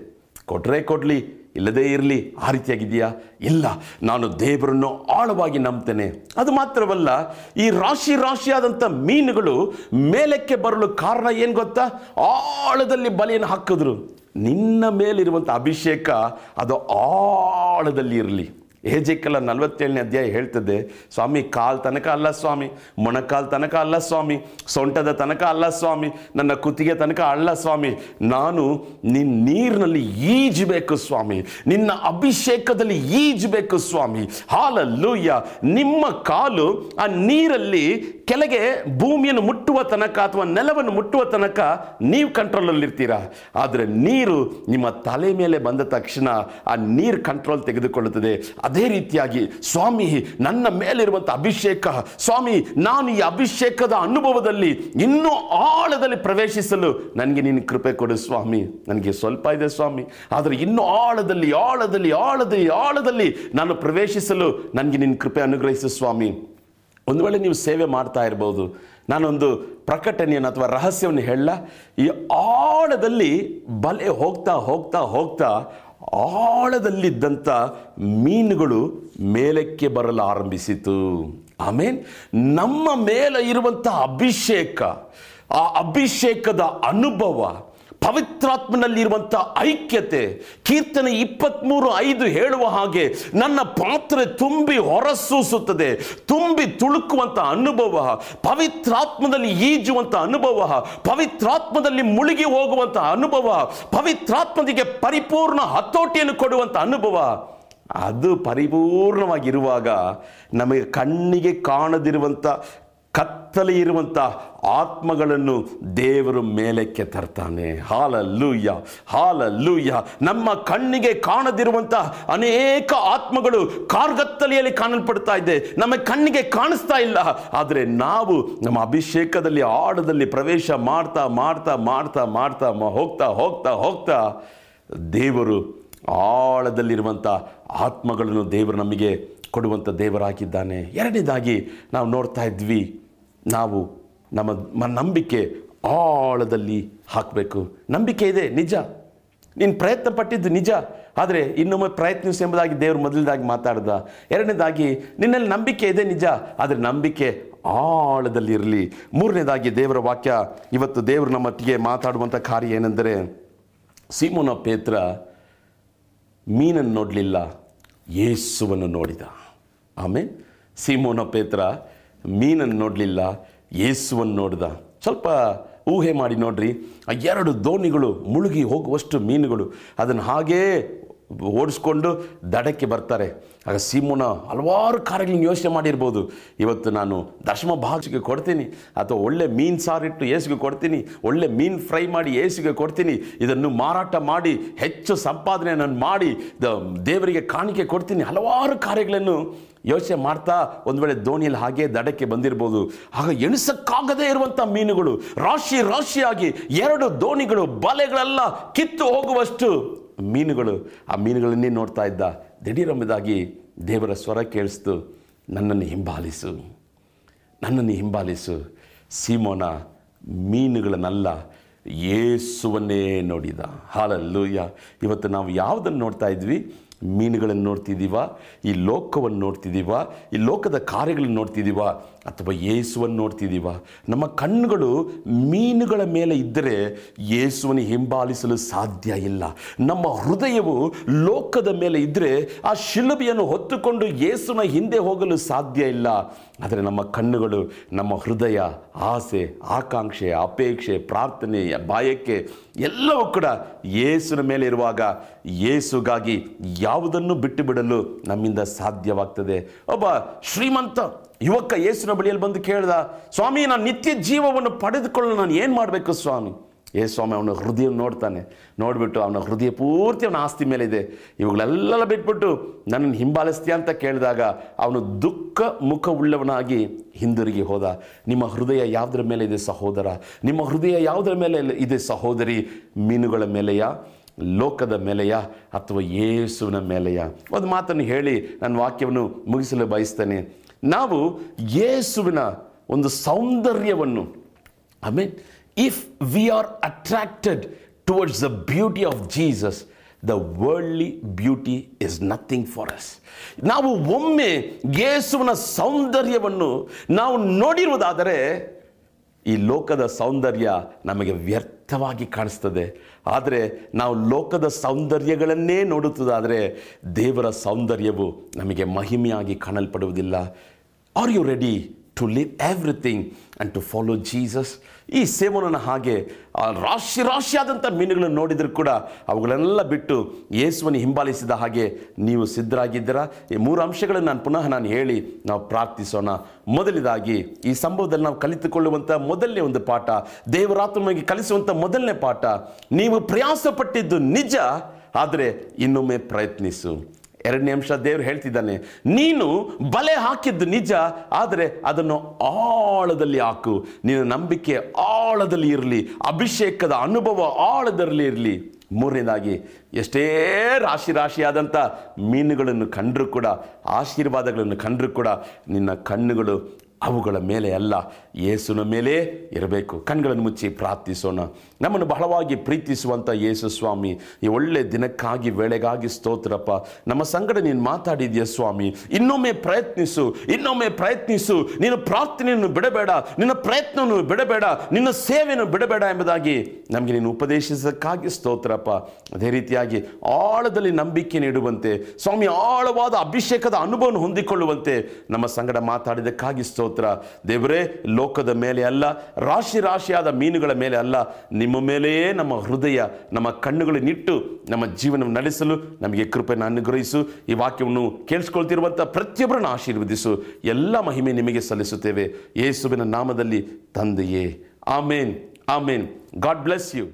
ಕೊಟ್ರೆ ಕೊಡ್ಲಿ. ಇಲ್ಲದೇ ಇರಲಿ, ಆ ರೀತಿಯಾಗಿದೆಯಾ ಇಲ್ಲ, ನಾನು ದೇವರನ್ನು ಆಳವಾಗಿ ನಂಬ್ತೇನೆ. ಅದು ಮಾತ್ರವಲ್ಲ, ಈ ರಾಶಿ ರಾಶಿಯಾದಂಥ ಮೀನುಗಳು ಮೇಲಕ್ಕೆ ಬರಲು ಕಾರಣ ಏನು ಗೊತ್ತಾ? ಆಳದಲ್ಲಿ ಬಲೆಯನ್ನು ಹಾಕಿದ್ರು. ನಿನ್ನ ಮೇಲಿರುವಂಥ ಅಭಿಷೇಕ ಅದು ಆಳದಲ್ಲಿ ಇರಲಿ. ಹೇಜಿಕಲ್ಲ ನಲವತ್ತೇಳನೇ ಅಧ್ಯಾಯ ಹೇಳ್ತದೆ, ಸ್ವಾಮಿ, ಕಾಲ್ ತನಕ ಅಲ್ಲ ಸ್ವಾಮಿ ಮೊಣಕಾಲ್ ತನಕ ಅಲ್ಲ ಸ್ವಾಮಿ, ಸೊಂಟದ ತನಕ ಅಲ್ಲ ಸ್ವಾಮಿ, ನನ್ನ ಕುತ್ತಿಗೆ ತನಕ ಅಲ್ಲ ಸ್ವಾಮಿ, ನಾನು ನಿನ್ನ ನೀರಿನಲ್ಲಿ ಈಜಬೇಕು ಸ್ವಾಮಿ, ನಿನ್ನ ಅಭಿಷೇಕದಲ್ಲಿ ಈಜಬೇಕು ಸ್ವಾಮಿ, ಹಾಲಲ್ಲೂಯ್ಯ, ನಿಮ್ಮ ಕಾಲು ಆ ನೀರಲ್ಲಿ ಕೆಳಗೆ ಭೂಮಿಯನ್ನು ಮುಟ್ಟುವ ತನಕ ಅಥವಾ ನೆಲವನ್ನು ಮುಟ್ಟುವ ತನಕ ನೀವು ಕಂಟ್ರೋಲಲ್ಲಿರ್ತೀರಾ? ಆದರೆ ನೀರು ನಿಮ್ಮ ತಲೆ ಮೇಲೆ ಬಂದ ತಕ್ಷಣ ಆ ನೀರು ಕಂಟ್ರೋಲ್ ತೆಗೆದುಕೊಳ್ಳುತ್ತದೆ. ಅದೇ ರೀತಿಯಾಗಿ ಸ್ವಾಮಿ, ನನ್ನ ಮೇಲಿರುವಂಥ ಅಭಿಷೇಕ, ಸ್ವಾಮಿ, ನಾನು ಈ ಅಭಿಷೇಕದ ಅನುಭವದಲ್ಲಿ ಇನ್ನೂ ಆಳದಲ್ಲಿ ಪ್ರವೇಶಿಸಲು ನನಗೆ ನೀನು ಕೃಪೆ ಕೊಡು ಸ್ವಾಮಿ. ನನಗೆ ಸ್ವಲ್ಪ ಇದೆ ಸ್ವಾಮಿ. ಆದರೆ ಇನ್ನೂ ಆಳದಲ್ಲಿ ಆಳದಲ್ಲಿ ಆಳದಲ್ಲಿ ಆಳದಲ್ಲಿ ನಾನು ಪ್ರವೇಶಿಸಲು ನನಗೆ ನಿನ್ನ ಕೃಪೆ ಅನುಗ್ರಹಿಸು ಸ್ವಾಮಿ. ಒಂದು ವೇಳೆ ನೀವು ಸೇವೆ ಮಾಡ್ತಾ ಇರ್ಬೋದು, ನಾನೊಂದು ಪ್ರಕಟಣೆಯನ್ನು ಅಥವಾ ರಹಸ್ಯವನ್ನು ಹೇಳಲ್ಲ ಈ ಆಳದಲ್ಲಿ ಬಲೆ ಹೋಗ್ತಾ ಹೋಗ್ತಾ ಹೋಗ್ತಾ ಆಳದಲ್ಲಿದ್ದಂಥ ಮೀನುಗಳು ಮೇಲಕ್ಕೆ ಬರಲು ಆರಂಭಿಸಿತು. ಆಮೇನ್. ನಮ್ಮ ಮೇಲೆ ಇರುವಂಥ ಅಭಿಷೇಕ, ಆ ಅಭಿಷೇಕದ ಅನುಭವ ಪವಿತ್ರಾತ್ಮನಲ್ಲಿರುವಂಥ ಐಕ್ಯತೆ. ಕೀರ್ತನೆ ಇಪ್ಪತ್ತ್ಮೂರು ಐದು ಹೇಳುವ ಹಾಗೆ, ನನ್ನ ಪಾತ್ರೆ ತುಂಬಿ ಹೊರಸೂಸುತ್ತದೆ, ತುಂಬಿ ತುಳುಕುವಂಥ ಅನುಭವ, ಪವಿತ್ರಾತ್ಮದಲ್ಲಿ ಈಜುವಂಥ ಅನುಭವ, ಪವಿತ್ರಾತ್ಮದಲ್ಲಿ ಮುಳುಗಿ ಹೋಗುವಂಥ ಅನುಭವ ಪವಿತ್ರಾತ್ಮದಿಗೆ ಪರಿಪೂರ್ಣ ಹತೋಟಿಯನ್ನು ಕೊಡುವಂಥ ಅನುಭವ. ಅದು ಪರಿಪೂರ್ಣವಾಗಿರುವಾಗ ನಮಗೆ ಕಣ್ಣಿಗೆ ಕಾಣದಿರುವಂಥ ಕತ್ತಲೆ ಇರುವಂಥ ಆತ್ಮಗಳನ್ನು ದೇವರು ಮೇಲಕ್ಕೆ ತರ್ತಾನೆ. Hallelujah hallelujah. ನಮ್ಮ ಕಣ್ಣಿಗೆ ಕಾಣದಿರುವಂಥ ಅನೇಕ ಆತ್ಮಗಳು ಕಾರ್ಗತ್ತಲೆಯಲ್ಲಿ ಕಾಣಲ್ಪಡ್ತಾ ಇದೆ. ನಮ್ಮ ಕಣ್ಣಿಗೆ ಕಾಣಿಸ್ತಾ ಇಲ್ಲ. ಆದರೆ ನಾವು ನಮ್ಮ ಅಭಿಷೇಕದಲ್ಲಿ, ಆಳದಲ್ಲಿ ಪ್ರವೇಶ ಮಾಡ್ತಾ ಮಾಡ್ತಾ ಮಾಡ್ತಾ ಮಾಡ್ತಾ ಹೋಗ್ತಾ ಹೋಗ್ತಾ ಹೋಗ್ತಾ ದೇವರು ಆಳದಲ್ಲಿರುವಂಥ ಆತ್ಮಗಳನ್ನು ದೇವರು ನಮಗೆ ಕೊಡುವಂಥ ದೇವರಾಗಿದ್ದಾನೆ. ಎರಡನೇದಾಗಿ ನಾವು ನೋಡ್ತಾ ಇದ್ವಿ ನಾವು ನಮ್ಮ ನಂಬಿಕೆ ಆಳದಲ್ಲಿ ಹಾಕಬೇಕು. ನಂಬಿಕೆ ಇದೆ, ನಿಜ. ನೀನು ಪ್ರಯತ್ನ ಪಟ್ಟಿದ್ದು ನಿಜ. ಆದರೆ ಇನ್ನೊಮ್ಮೆ ಪ್ರಯತ್ನಿಸು ಎಂಬುದಾಗಿ ದೇವರು ಮೊದಲನೇದಾಗಿ ಮಾತಾಡ್ದ. ಎರಡನೇದಾಗಿ, ನಿನ್ನಲ್ಲಿ ನಂಬಿಕೆ ಇದೆ, ನಿಜ. ಆದರೆ ನಂಬಿಕೆ ಆಳದಲ್ಲಿ ಇರಲಿ. ಮೂರನೇದಾಗಿ ದೇವರ ವಾಕ್ಯ. ಇವತ್ತು ದೇವರು ನಮ್ಮೊಟ್ಟಿಗೆ ಮಾತಾಡುವಂಥ ಕಾರ್ಯ ಏನೆಂದರೆ, ಸೀಮೋನ ಪೇತ್ರ ಮೀನನ್ನು ನೋಡಲಿಲ್ಲ, ಯೇಸುವನ್ನು ನೋಡಿದ. ಆಮೇಲೆ ಸೀಮೋನ ಪೇತ್ರ ಮೀನನ್ನು ನೋಡಲಿಲ್ಲ, ಯೇಸುವನ್ನು ನೋಡಿದ. ಸ್ವಲ್ಪ ಊಹೆ ಮಾಡಿ ನೋಡ್ರಿ. ಆ ಎರಡು ದೋಣಿಗಳು ಮುಳುಗಿ ಹೋಗುವಷ್ಟು ಮೀನುಗಳು ಅದನ್ನು ಹಾಗೇ ಓಡಿಸ್ಕೊಂಡು ದಡಕ್ಕೆ ಬರ್ತಾರೆ. ಆಗ ಸೀಮೋನ ಹಲವಾರು ಕಾರ್ಯಗಳನ್ನ ಯೋಚನೆ ಮಾಡಿರ್ಬೋದು. ಇವತ್ತು ನಾನು ದಶಮ ಭಾಗಕ್ಕೆ ಕೊಡ್ತೀನಿ, ಅಥವಾ ಒಳ್ಳೆ ಮೀನು ಸಾರಿಟ್ಟು ಏಸಿಗೆ ಕೊಡ್ತೀನಿ, ಒಳ್ಳೆ ಮೀನು ಫ್ರೈ ಮಾಡಿ ಏಸಿಗೆ ಕೊಡ್ತೀನಿ, ಇದನ್ನು ಮಾರಾಟ ಮಾಡಿ, ಹೆಚ್ಚು ಸಂಪಾದನೆ ನಾನು ಮಾಡಿ ದೇವರಿಗೆ ಕಾಣಿಕೆ ಕೊಡ್ತೀನಿ, ಹಲವಾರು ಕಾರ್ಯಗಳನ್ನು ಯೋಚನೆ ಮಾಡ್ತಾ ಒಂದು ವೇಳೆ ದೋಣಿಯಲ್ಲಿ ಹಾಗೆ ದಡಕ್ಕೆ ಬಂದಿರ್ಬೋದು. ಆಗ ಎಣಿಸಕ್ಕಾಗದೇ ಇರುವಂಥ ಮೀನುಗಳು, ರಾಶಿ ರಾಶಿಯಾಗಿ ಎರಡು ದೋಣಿಗಳು, ಬಲೆಗಳೆಲ್ಲ ಕಿತ್ತು ಹೋಗುವಷ್ಟು ಮೀನುಗಳು. ಆ ಮೀನುಗಳನ್ನೇ ನೋಡ್ತಾ ಇದ್ದ. ದಿಢೀರಂಬುದಾಗಿ ದೇವರ ಸ್ವರ ಕೇಳಿಸ್ತು. ನನ್ನನ್ನು ಹಿಂಬಾಲಿಸು. ನನ್ನನ್ನು ಹಿಂಬಾಲಿಸು. ಸೀಮೋನ, ಮೀನುಗಳನ್ನಲ್ಲ ಯೇಸುವನ್ನೇ ನೋಡಿದ. ಹಾಲಲ್ಲೂಯ್ಯ. ಇವತ್ತು ನಾವು ಯಾವುದನ್ನು ನೋಡ್ತಾ ಇದ್ವಿ? ಮೀನುಗಳನ್ನು ನೋಡ್ತಿದ್ದೀವ? ಈ ಲೋಕವನ್ನು ನೋಡ್ತಿದ್ದೀವ? ಈ ಲೋಕದ ಕಾರ್ಯಗಳನ್ನು ನೋಡ್ತಿದ್ದೀವ? ಅಥವಾ ಯೇಸುವನ್ನು ನೋಡ್ತಿದ್ದೀವ? ನಮ್ಮ ಕಣ್ಣುಗಳು ಮೀನುಗಳ ಮೇಲೆ ಇದ್ದರೆ ಯೇಸುವನ್ನು ಹಿಂಬಾಲಿಸಲು ಸಾಧ್ಯ ಇಲ್ಲ. ನಮ್ಮ ಹೃದಯವು ಲೋಕದ ಮೇಲೆ ಇದ್ದರೆ ಆ ಶಿಲುಬೆಯನ್ನು ಹೊತ್ತುಕೊಂಡು ಯೇಸುನ ಹಿಂದೆ ಹೋಗಲು ಸಾಧ್ಯ ಇಲ್ಲ. ಆದರೆ ನಮ್ಮ ಕಣ್ಣುಗಳು, ನಮ್ಮ ಹೃದಯ, ಆಸೆ, ಆಕಾಂಕ್ಷೆ, ಅಪೇಕ್ಷೆ, ಪ್ರಾರ್ಥನೆ, ಬಾಯಕ್ಕೆ ಎಲ್ಲವೂ ಕೂಡ ಯೇಸುನ ಮೇಲೆ ಇರುವಾಗ ಯೇಸುಗಾಗಿ ಯಾವುದನ್ನು ಬಿಟ್ಟು ಬಿಡಲು ನಮ್ಮಿಂದ ಸಾಧ್ಯವಾಗ್ತದೆ. ಒಬ್ಬ ಶ್ರೀಮಂತ ಯುವಕ ಯೇಸುನ ಬಳಿಯಲ್ಲಿ ಬಂದು ಕೇಳ್ದ, ಸ್ವಾಮಿ, ನಾನು ನಿತ್ಯ ಜೀವವನ್ನು ಪಡೆದುಕೊಳ್ಳಲು ನಾನು ಏನು ಮಾಡಬೇಕು ಸ್ವಾಮಿ? ಏ ಸ್ವಾಮಿ, ಅವನ ಹೃದಯ ನೋಡ್ತಾನೆ. ನೋಡಿಬಿಟ್ಟು ಅವನ ಹೃದಯ ಪೂರ್ತಿ ಅವನ ಆಸ್ತಿ ಮೇಲೆ ಇದೆ ಇವುಗಳೆಲ್ಲ ಬಿಟ್ಬಿಟ್ಟು ನನ್ನನ್ನು ಹಿಂಬಾಲಿಸ್ತೀಯ ಅಂತ ಕೇಳಿದಾಗ ಅವನು ದುಃಖ ಮುಖವುಳ್ಳವನಾಗಿ ಹಿಂದಿರುಗಿ ಹೋದ. ನಿಮ್ಮ ಹೃದಯ ಯಾವುದರ ಮೇಲೆ ಇದೆ ಸಹೋದರ? ನಿಮ್ಮ ಹೃದಯ ಯಾವುದರ ಮೇಲೆ ಇದೆ ಸಹೋದರಿ? ಮೀನುಗಳ ಮೇಲೆಯಾ? ಲೋಕದ ಮೇಲೆಯಾ? ಅಥವಾ ಯೇಸುವಿನ ಮೇಲೆಯ? ಒಂದು ಮಾತನ್ನು ಹೇಳಿ ನನ್ನ ವಾಕ್ಯವನ್ನು ಮುಗಿಸಲು ಬಯಸ್ತೇನೆ. ನಾವು ಯೇಸುವಿನ ಒಂದು ಸೌಂದರ್ಯವನ್ನು I mean if we are attracted towards the beauty of Jesus the worldly beauty is nothing for us ನಾವು ಒಮ್ಮೆ ಯೇಸುವಿನ ಸೌಂದರ್ಯವನ್ನು ನಾವು ನೋಡಿರುವುದಾದರೆ, ಈ ಲೋಕದ ಸೌಂದರ್ಯ ನಮಗೆ ವ್ಯರ್ಥವಾಗಿ ಕಾಣಿಸ್ತದೆ. ಆದರೆ ನಾವು ಲೋಕದ ಸೌಂದರ್ಯಗಳನ್ನೇ ನೋಡುತ್ತದಾದರೆ ದೇವರ ಸೌಂದರ್ಯವು ನಮಗೆ ಮಹಿಮೆಯಾಗಿ ಕಾಣಲ್ಪಡುವುದಿಲ್ಲ. Are you ready to leave everything and to follow Jesus ಈ ಸೇವನನ ಹಾಗೆ ರಾಶಿ ರಾಶಿಯಾದಂಥ ಮೀನುಗಳನ್ನು ನೋಡಿದರೂ ಕೂಡ ಅವುಗಳನ್ನೆಲ್ಲ ಬಿಟ್ಟು ಯೇಸುವನ್ನು ಹಿಂಬಾಲಿಸಿದ ಹಾಗೆ ನೀವು ಸಿದ್ಧರಾಗಿದ್ದೀರಾ? ಈ ಮೂರು ಅಂಶಗಳನ್ನು ನಾನು ಪುನಃ ನಾನು ಹೇಳಿ ನಾವು ಪ್ರಾರ್ಥಿಸೋಣ. ಮೊದಲಿದಾಗಿ ಈ ಸಂಭವದಲ್ಲಿ ನಾವು ಕಲಿತುಕೊಳ್ಳುವಂಥ ಮೊದಲನೇ ಒಂದು ಪಾಠ ದೇವರಾತ್ಮಗೆ ಕಲಿಸುವಂಥ ಮೊದಲನೇ ಪಾಠ, ನೀವು ಪ್ರಯಾಸಪಟ್ಟಿದ್ದು ನಿಜ, ಆದರೆ ಇನ್ನೊಮ್ಮೆ ಪ್ರಯತ್ನಿಸು. ಎರಡನೇ ಅಂಶ ದೇವರು ಹೇಳ್ತಿದ್ದಾನೆ, ನೀನು ಬಲೆ ಹಾಕಿದ್ದು ನಿಜ, ಆದರೆ ಅದನ್ನು ಆಳದಲ್ಲಿ ಹಾಕು. ನಿನ್ನ ನಂಬಿಕೆ ಆಳದಲ್ಲಿ ಇರಲಿ, ಅಭಿಷೇಕದ ಅನುಭವ ಆಳದಲ್ಲಿ ಇರಲಿ. ಮೂರನೇದಾಗಿ, ಎಷ್ಟೇ ರಾಶಿ ರಾಶಿಯಾದಂಥ ಮೀನುಗಳನ್ನು ಕಂಡರೂ ಕೂಡ, ಆಶೀರ್ವಾದಗಳನ್ನು ಕಂಡರೂ ಕೂಡ, ನಿನ್ನ ಕಣ್ಣುಗಳು ಅವುಗಳ ಮೇಲೆ ಅಲ್ಲ. ಯೇಸುನ ಮೇಲೆ ಇರಬೇಕು. ಕಣ್ಗಳನ್ನು ಮುಚ್ಚಿ ಪ್ರಾರ್ಥಿಸೋಣ. ನಮ್ಮನ್ನು ಬಹಳವಾಗಿ ಪ್ರೀತಿಸುವಂಥ ಯೇಸು ಸ್ವಾಮಿ, ಈ ಒಳ್ಳೆ ದಿನಕ್ಕಾಗಿ, ವೇಳೆಗಾಗಿ ಸ್ತೋತ್ರಪ್ಪ. ನಮ್ಮ ಸಂಗಡ ನೀನು ಮಾತಾಡಿದ್ಯಾ ಸ್ವಾಮಿ? ಇನ್ನೊಮ್ಮೆ ಪ್ರಯತ್ನಿಸು ಇನ್ನೊಮ್ಮೆ ಪ್ರಯತ್ನಿಸು. ನಿನ್ನ ಪ್ರಾರ್ಥನೆಯನ್ನು ಬಿಡಬೇಡ, ನಿನ್ನ ಪ್ರಯತ್ನವನ್ನು ಬಿಡಬೇಡ, ನಿನ್ನ ಸೇವೆಯನ್ನು ಬಿಡಬೇಡ ಎಂಬುದಾಗಿ ನಮಗೆ ನೀನು ಉಪದೇಶಿಸೋದಕ್ಕಾಗಿ ಸ್ತೋತ್ರಪ್ಪ. ಅದೇ ರೀತಿಯಾಗಿ ಆಳದಲ್ಲಿ ನಂಬಿಕೆ ನೀಡುವಂತೆ, ಸ್ವಾಮಿ ಆಳವಾದ ಅಭಿಷೇಕದ ಅನುಭವವನ್ನು ಹೊಂದಿಕೊಳ್ಳುವಂತೆ ನಮ್ಮ ಸಂಗಡ ಮಾತಾಡಿದಕ್ಕಾಗಿ ಸ್ತೋತ್ರ. ದೇವರೇ ಲೋಕದ ಮೇಲೆ ಅಲ್ಲ, ರಾಶಿ ರಾಶಿಯಾದ ಮೀನುಗಳ ಮೇಲೆ ಅಲ್ಲ, ನಿಮ್ಮ ಮೇಲೆಯೇ ನಮ್ಮ ಹೃದಯ, ನಮ್ಮ ಕಣ್ಣುಗಳನ್ನಿಟ್ಟು ನಮ್ಮ ಜೀವನವನ್ನು ನಡೆಸಲು ನಮಗೆ ಕೃಪೆಯನ್ನು ಅನುಗ್ರಹಿಸು. ಈ ವಾಕ್ಯವನ್ನು ಕೇಳಿಸ್ಕೊಳ್ತಿರುವಂಥ ಪ್ರತಿಯೊಬ್ಬರನ್ನು ಆಶೀರ್ವದಿಸು. ಎಲ್ಲ ಮಹಿಮೆ ನಿಮಗೆ ಸಲ್ಲಿಸುತ್ತೇವೆ. ಯೇಸುವಿನ ನಾಮದಲ್ಲಿ ತಂದೆಯೇ. ಆಮೇನ್. ಆಮೇನ್. God bless you.